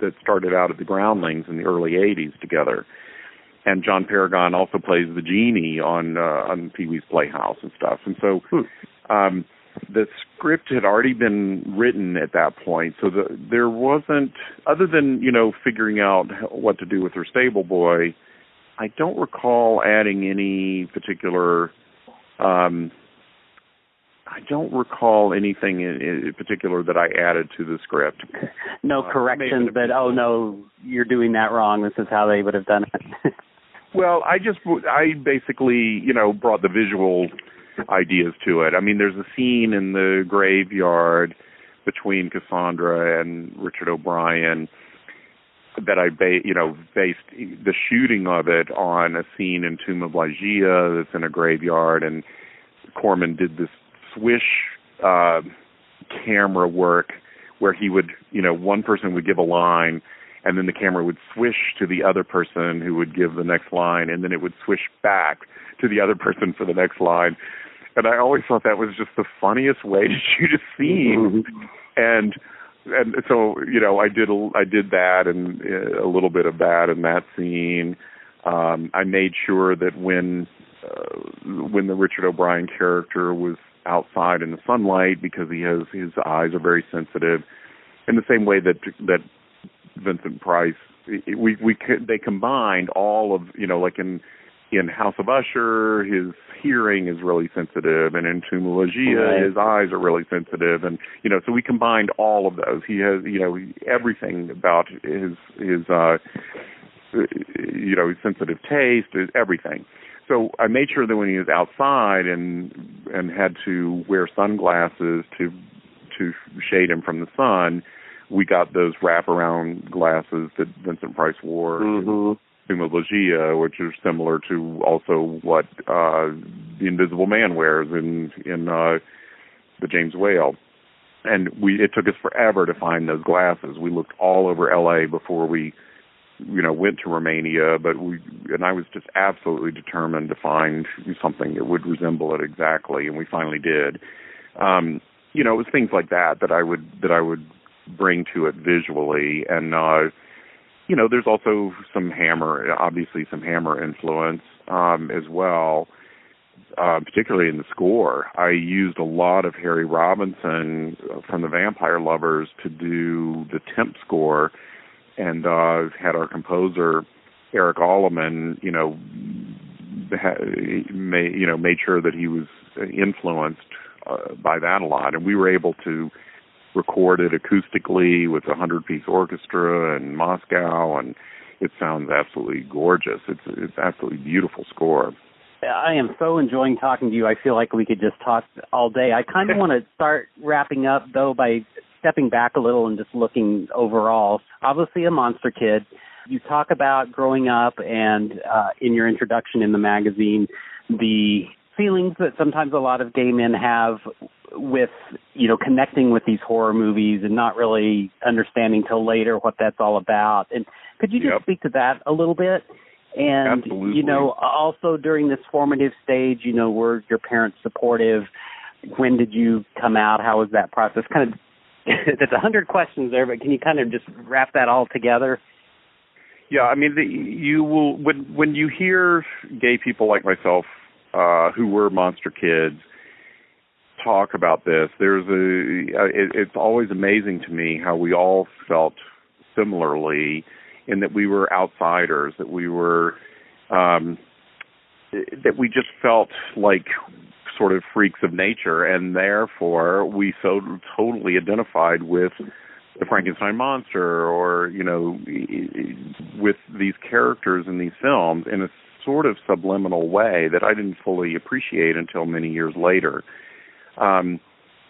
that started out at the Groundlings in the early '80s together. And John Paragon also plays the genie on uh, on Pee Wee's Playhouse and stuff. And so um, the script had already been written at that point, so the, there wasn't other than you know figuring out what to do with her stable boy I don't recall adding any particular. Um, I don't recall anything in, in, particular that I added to the script. No uh, corrections that oh no, you're doing that wrong. This is how they would have done it. [laughs] Well, I just I basically you know brought the visual ideas to it. I mean, there's a scene in the graveyard between Cassandra and Richard O'Brien that I ba- you know based the shooting of it on a scene in Tomb of Ligeia that's in a graveyard, and Corman did this swish uh, camera work where he would you know one person would give a line and then the camera would swish to the other person who would give the next line and then it would swish back to the other [laughs] person for the next line and I always thought that was just the funniest way [laughs] to shoot a scene. Mm-hmm. and and so you know I did a, I did that and uh, a little bit of that in that scene. Um I made sure that when uh, when the Richard O'Brien character was outside in the sunlight because he has his eyes are very sensitive. In the same way that that Vincent Price we we they combined all of you know like in in House of Usher his hearing is really sensitive and in Ligeia right. his eyes are really sensitive and you know so we combined all of those he has you know everything about his his uh you know his sensitive taste everything so I made sure that when he was outside and and had to wear sunglasses to to shade him from the sun, we got those wraparound glasses that Vincent Price wore. Mm-hmm. Ligeia, which is similar to also what uh the Invisible Man wears in in uh the James Whale. And we it took us forever to find those glasses. We looked all over LA before we you know went to Romania, but we and I was just absolutely determined to find something that would resemble it exactly, and we finally did. Um, you know, it was things like that that I would that I would bring to it visually, and uh, you know, there's also some Hammer, obviously some Hammer influence um, as well. Uh, particularly in the score, I used a lot of Harry Robinson from the Vampire Lovers to do the temp score and uh, had our composer Eric Allaman, you know, ha- may, you know, made sure that he was influenced uh, by that a lot, and we were able to record it acoustically with a hundred-piece orchestra in Moscow, and it sounds absolutely gorgeous. It's it's absolutely beautiful score. I am so enjoying talking to you. I feel like we could just talk all day. I kind of [laughs] want to start wrapping up though by stepping back a little and just looking overall, obviously a monster kid. You talk about growing up and uh, in your introduction in the magazine, the feelings that sometimes a lot of gay men have with you know connecting with these horror movies and not really understanding till later what that's all about and could you just yep. speak to that a little bit and Absolutely. you know also during this formative stage you know were your parents supportive when did you come out how was that process kind of [laughs] that's a hundred questions there, but can you kind of just wrap that all together? Yeah, I mean, the, you will when when you hear gay people like myself uh, who were monster kids talk about this. There's a uh, it, it's always amazing to me how we all felt similarly in that we were outsiders, that we were um, that we just felt like sort of freaks of nature, and therefore we so totally identified with the Frankenstein monster, or you know, with these characters in these films in a sort of subliminal way that I didn't fully appreciate until many years later. Um,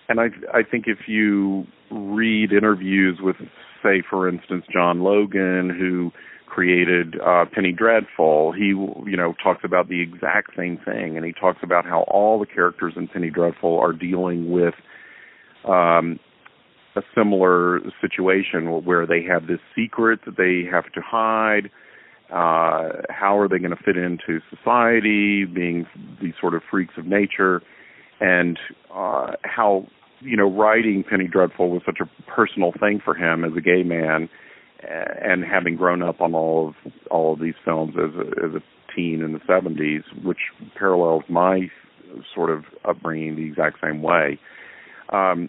and I, I think if you read interviews with, say, for instance, John Logan, who created uh, Penny Dreadful, he you know talks about the exact same thing, and he talks about how all the characters in Penny Dreadful are dealing with um, a similar situation where they have this secret that they have to hide. Uh, how are they going to fit into society, being these sort of freaks of nature, and uh, how you know writing Penny Dreadful was such a personal thing for him as a gay man and having grown up on all of all of these films as a, as a teen in the 70s, which parallels my sort of upbringing the exact same way. Um,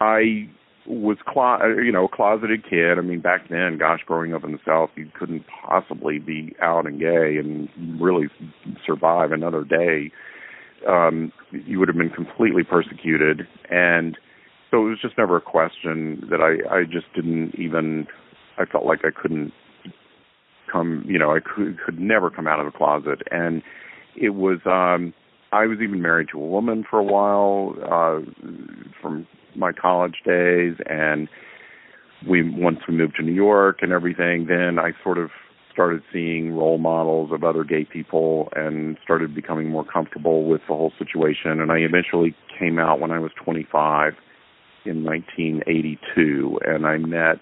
I was clo- you know a closeted kid. I mean, back then, gosh, growing up in the South, you couldn't possibly be out and gay and really survive another day. Um, you would have been completely persecuted, and so it was just never a question that I I just didn't even I felt like I couldn't come, you know, I could could never come out of the closet, and it was. um I was even married to a woman for a while uh from my college days, and we once we moved to New York and everything, then I sort of started seeing role models of other gay people and started becoming more comfortable with the whole situation. And I eventually came out when I was 25 in 1982, and I met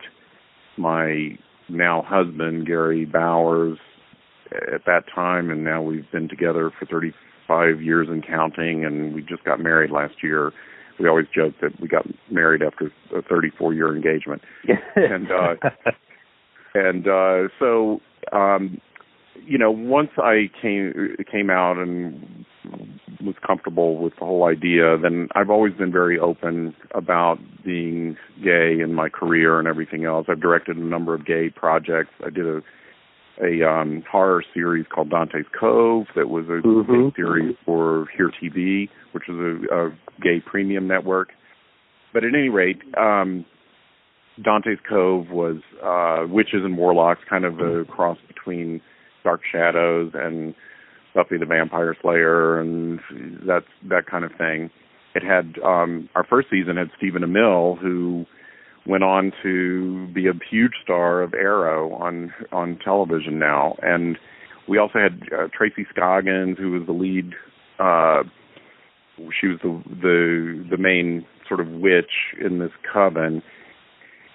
my now husband Gary Bowers at that time, and now we've been together for 35 years and counting, and we just got married last year. We always joke that we got married after a 34 year engagement, [laughs] and uh, and uh, so um, you know once I came came out and was comfortable with the whole idea, then I've always been very open about being gay in my career and everything else. I've directed a number of gay projects. I did a a um, horror series called Dante's Cove that was a Mhm. series for Here TV, which is a, a gay premium network. But at any rate, um, Dante's Cove was uh, witches and warlocks, kind of a cross between Dark Shadows and Buffy the Vampire Slayer, and that's that kind of thing. It had um, our first season had Stephen Amell, who went on to be a huge star of Arrow on on television now, and we also had uh, Tracy Scoggins, who was the lead. Uh, she was the the the main sort of witch in this coven,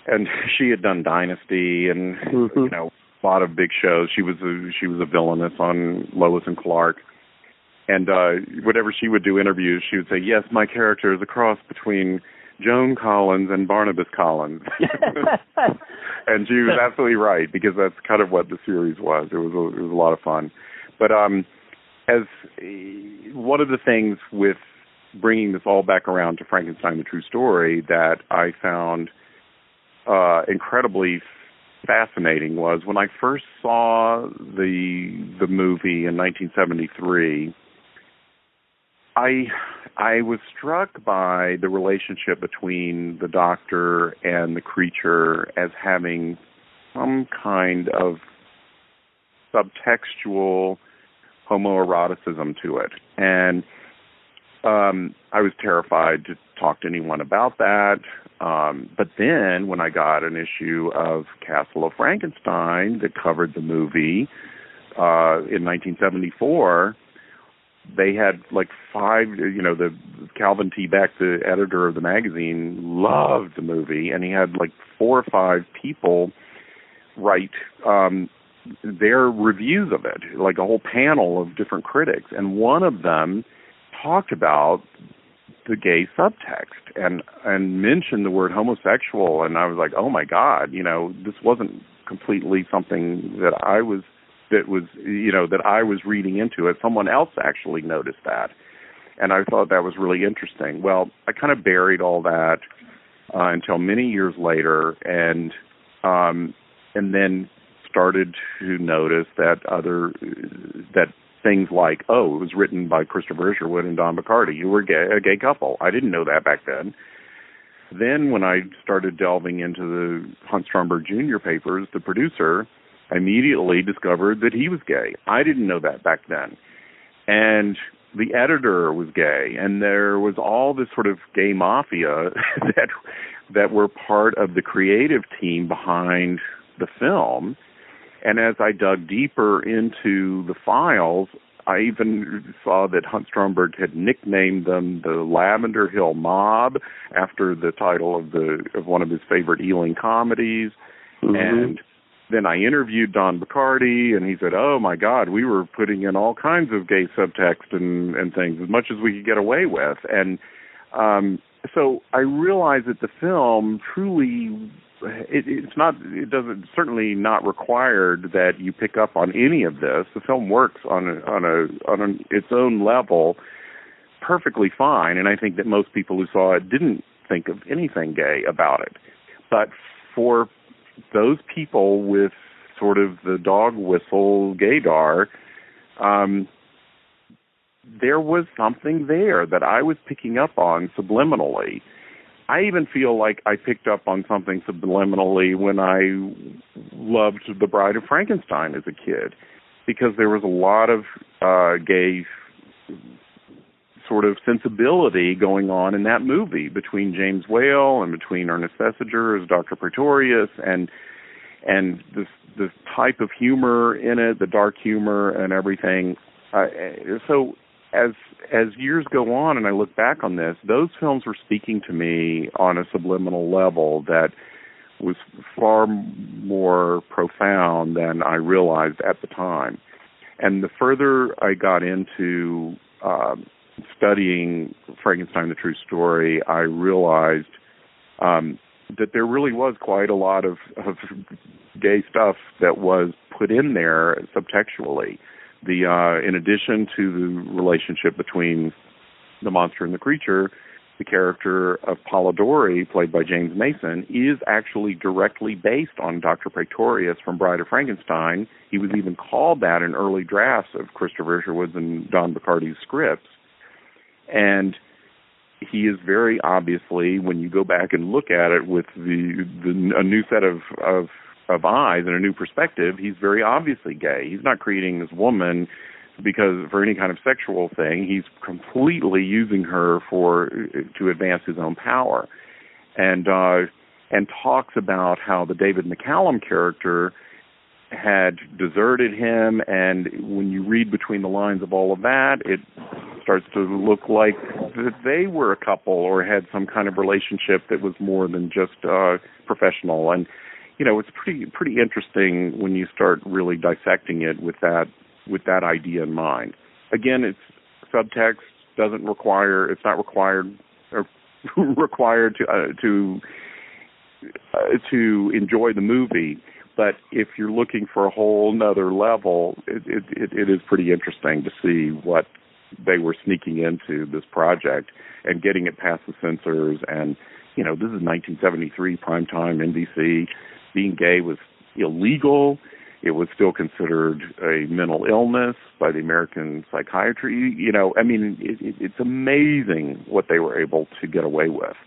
and [laughs] she had done Dynasty and Mhm. you know a lot of big shows. She was a she was a villainess on Lois and Clark. And uh whenever she would do interviews, she would say, "Yes, my character is a cross between Joan Collins and Barnabas Collins." [laughs] [laughs] and she was absolutely right because that's kind of what the series was. It was a, it was a lot of fun. But um as uh, one of the things with bringing this all back around to Frankenstein the True Story that I found uh incredibly fascinating was when I first saw the the movie in 1973 I I was struck by the relationship between the doctor and the creature as having some kind of subtextual homoeroticism to it. And um I was terrified to talk to anyone about that. Um but then when I got an issue of Castle of Frankenstein that covered the movie uh in 1974 they had like five you know the Calvin T. Beck the editor of the magazine loved the movie and he had like four or five people write um their reviews of it like a whole panel of different critics and one of them talked about the gay subtext and and mentioned the word homosexual and I was like oh my god you know this wasn't completely something that I was that was you know that I was reading into it. Someone else actually noticed that, and I thought that was really interesting. Well, I kind of buried all that uh, until many years later, and um, and then started to notice that other that things like oh, it was written by Christopher Isherwood and Don Bachardy, you were gay, a gay couple. I didn't know that back then. Then, when I started delving into the Hunt Stromberg Jr. papers, the producer immediately discovered that he was gay. I didn't know that back then. And the editor was gay and there was all this sort of gay mafia [laughs] that that were part of the creative team behind the film. And as I dug deeper into the files, I even saw that Hunt Stromberg had nicknamed them the Lavender Hill Mob after the title of the of one of his favorite Ealing comedies. Mhm. And then I interviewed Don Bachardy, and he said, "Oh my God, we were putting in all kinds of gay subtext and and things as much as we could get away with." And um, so I realized that the film truly, it, it's not, it doesn't certainly not required that you pick up on any of this. The film works on a, on a on an, its own level perfectly fine, and I think that most people who saw it didn't think of anything gay about it. But for those people with sort of the dog whistle gaydar, um, there was something there that I was picking up on subliminally. I even feel like I picked up on something subliminally when I loved The Bride of Frankenstein as a kid because there was a lot of uh gay sort of sensibility going on in that movie between James Whale and between Ernest Thesiger as Dr. Pretorius and and this the type of humor in it, the dark humor and everything. Uh, so as as years go on and I look back on this, those films were speaking to me on a subliminal level that was far more profound than I realized at the time. And the further I got into um, studying Frankenstein: The True Story, I realized um, that there really was quite a lot of, of gay stuff that was put in there subtextually. The uh, in addition to the relationship between the monster and the creature, the character of Polidori, played by James Mason, is actually directly based on Dr. Pretorius from Bride of Frankenstein. He was even called that in early drafts of Christopher Isherwood's and Don Bachardy's scripts. And he is very obviously, when you go back and look at it with the, the a new set of, of of eyes and a new perspective, he's very obviously gay. He's not creating this woman because for any kind of sexual thing. He's completely using her for to advance his own power, and uh, and talks about how the David McCallum character had deserted him, and when you read between the lines of all of that, it starts to look like that they were a couple or had some kind of relationship that was more than just uh professional. And you know it's pretty pretty interesting when you start really dissecting it with that with that idea in mind. Again it's subtext doesn't require it's not required or [laughs] required to uh, to uh, to enjoy the movie but if you're looking for a whole nother level it, it it is pretty interesting to see what they were sneaking into this project and getting it past the censors. And you know this is 1973 primetime NBC being gay was illegal. It was still considered a mental illness by the American psychiatry. You know I mean it, it's amazing what they were able to get away with.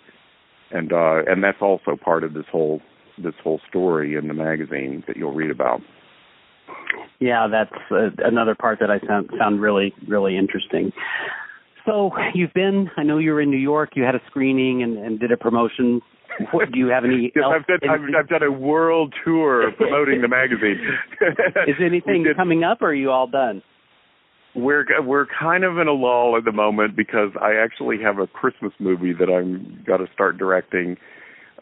And uh and that's also part of this whole this whole story in the magazine that you'll read about yeah, that's uh, another part that I found found really really interesting. So you've been. I know you were in New York. You had a screening and, and did a promotion. What, do you have any? [laughs] yes, I've done, I've, I've done a world tour promoting the magazine. [laughs] Is anything coming up, or are you all done? We're we're kind of in a lull at the moment because I actually have a Christmas movie that I'm got to start directing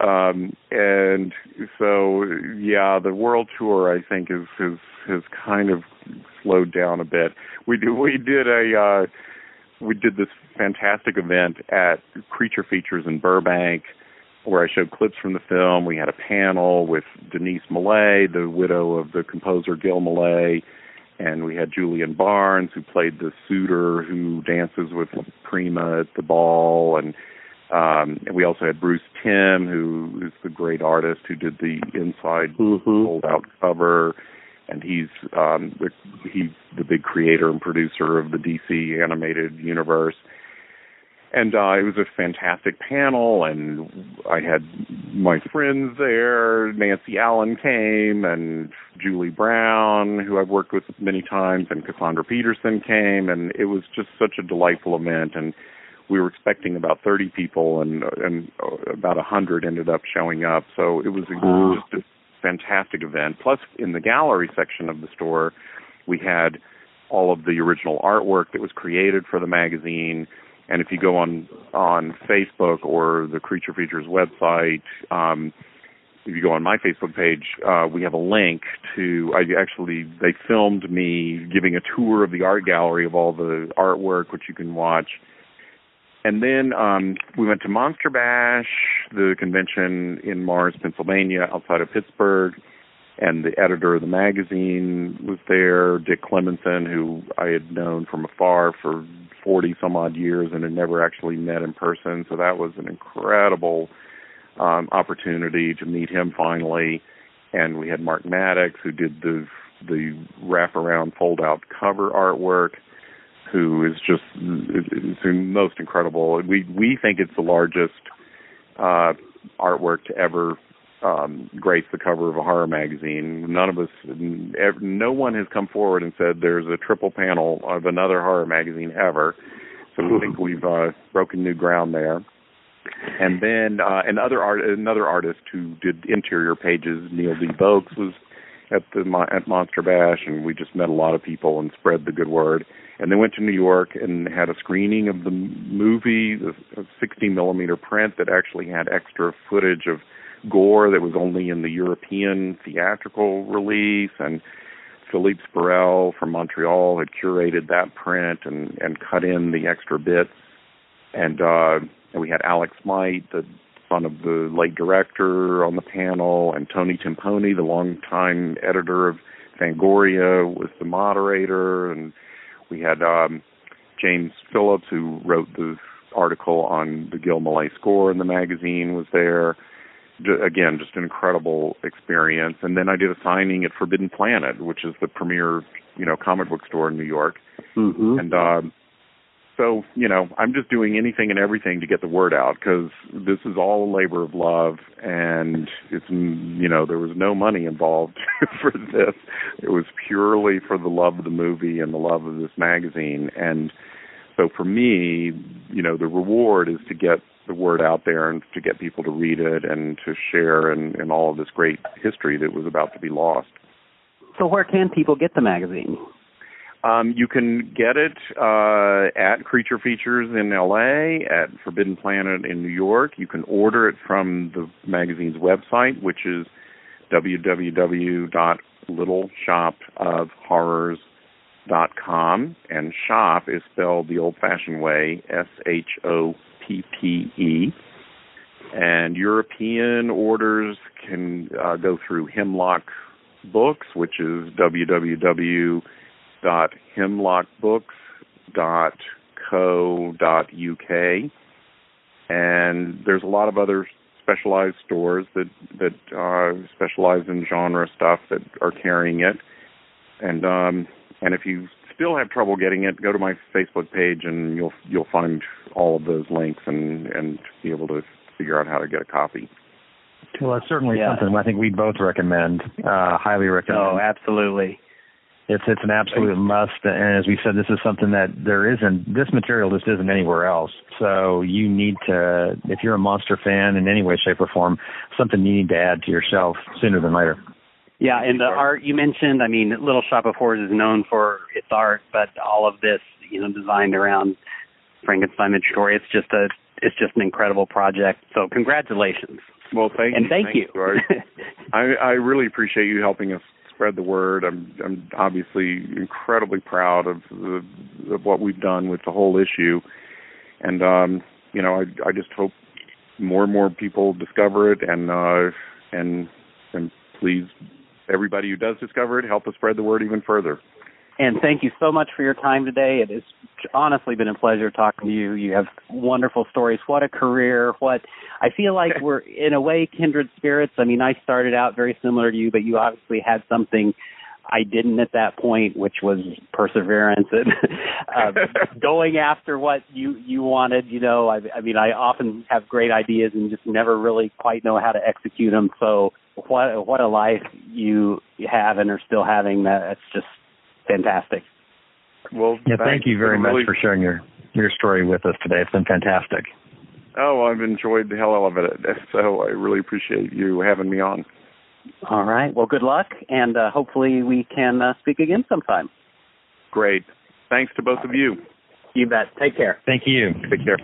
um and so yeah the world tour i think is has has kind of slowed down a bit. We do we did a uh we did this fantastic event at creature features in burbank where i showed clips from the film. We had a panel with denise mellé the widow of the composer gil mellé and we had julian barnes who played the suitor who dances with prima at the ball and um, and we also had Bruce Timm, who is the great artist who did the inside mm-hmm. fold out cover, and he's um, the, he's the big creator and producer of the DC animated universe. And uh, it was a fantastic panel, and I had my friends there. Nancy Allen came, and Julie Brown, who I've worked with many times, and Cassandra Peterson came, and it was just such a delightful event. And we were expecting about 30 people and and about 100 ended up showing up. So it was a, just a fantastic event. Plus in the gallery section of the store we had all of the original artwork that was created for the magazine. And if you go on on Facebook or the Creature Features website um if you go on my Facebook page, uh, we have a link to. I actually they filmed me giving a tour of the art gallery of all the artwork, which you can watch and then um, we went to Monster Bash, the convention in Mars, Pennsylvania, outside of Pittsburgh. And the editor of the magazine was there, Dick Klemensen, who I had known from afar for 40 some odd years and had never actually met in person. So that was an incredible um, opportunity to meet him finally. And we had Mark Maddox, who did the the wraparound fold out cover artwork who is just the most incredible. We we think it's the largest uh, artwork to ever um, grace the cover of a horror magazine. None of us, no one has come forward and said there's a triple panel of another horror magazine ever. So we think we've uh, broken new ground there. And then uh, another art, another artist who did interior pages, Neil D. Was at the at Monster Bash, and we just met a lot of people and spread the good word. And they went to New York and had a screening of the movie, the 60 millimeter print that actually had extra footage of gore that was only in the European theatrical release, and Philippe Spurrell from Montreal had curated that print and and cut in the extra bits, and uh, and we had Alex Smight, the son of the late director, on the panel, and Tony Timpone, the longtime editor of Fangoria, was the moderator, and we had um, James Phillips, who wrote the article on the Gil Mellé score in the magazine, was there again, just an incredible experience. And then I did a signing at Forbidden Planet, which is the premier, you know, comic book store in New York. Mm-hmm. And um, so, you know, I'm just doing anything and everything to get the word out because this is all a labor of love, and it's, you know, there was no money involved [laughs] for this. It was purely for the love of the movie and the love of this magazine, and so for me, you know, the reward is to get the word out there and to get people to read it and to share in, in all of this great history that was about to be lost. So where can people get the magazine? Um, you can get it uh, at Creature Features in LA, at Forbidden Planet in New York. You can order it from the magazine's website, which is www.littleshoppeofhorrors.com. And shop is spelled the old fashioned way, S H O PPE. And European orders can uh, go through Hemlock Books, which is www.hemlockbooks.co.uk. And there's a lot of other specialized stores that that uh, specialize in genre stuff that are carrying it. And um, and if you still have trouble getting it, go to my Facebook page and you'll you'll find all of those links and and be able to figure out how to get a copy. Well, that's certainly yeah. something I think we both recommend, uh, highly recommend. Oh, absolutely. It's it's an absolute must, and as we said, this is something that there isn't. This material just isn't anywhere else. So you need to, if you're a monster fan in any way, shape, or form, something you need to add to your shelf sooner than later. Yeah, and the art you mentioned, I mean, Little Shoppe of Horrors is known for its art, but all of this, you know, designed around Frankenstein the story. It's just a it's just an incredible project. So congratulations. Well, thank and you. thank, thank you. you. [laughs] I I really appreciate you helping us spread the word. I'm I'm obviously incredibly proud of the of what we've done with the whole issue, and um, you know, I I just hope more and more people discover it and uh and and please everybody who does discover it, help us spread the word even further. And thank you so much for your time today. It has honestly been a pleasure talking to you. You have wonderful stories. What a career. What I feel like [laughs] we're in a way kindred spirits. I mean, I started out very similar to you, but you obviously had something I didn't at that point, which was perseverance and uh, [laughs] [laughs] going after what you you wanted. You know, I, I mean, I often have great ideas and just never really quite know how to execute them. So what what a life you have and are still having. That that's just fantastic. Well, yeah, thank you very much for sharing your your story with us today. It's been fantastic. Oh, I've enjoyed the hell out of it. [laughs] So I really appreciate you having me on. All right. Well, good luck, and uh, hopefully we can uh, speak again sometime. Great. Thanks to both of you. You bet. Take care. Thank you. Take care.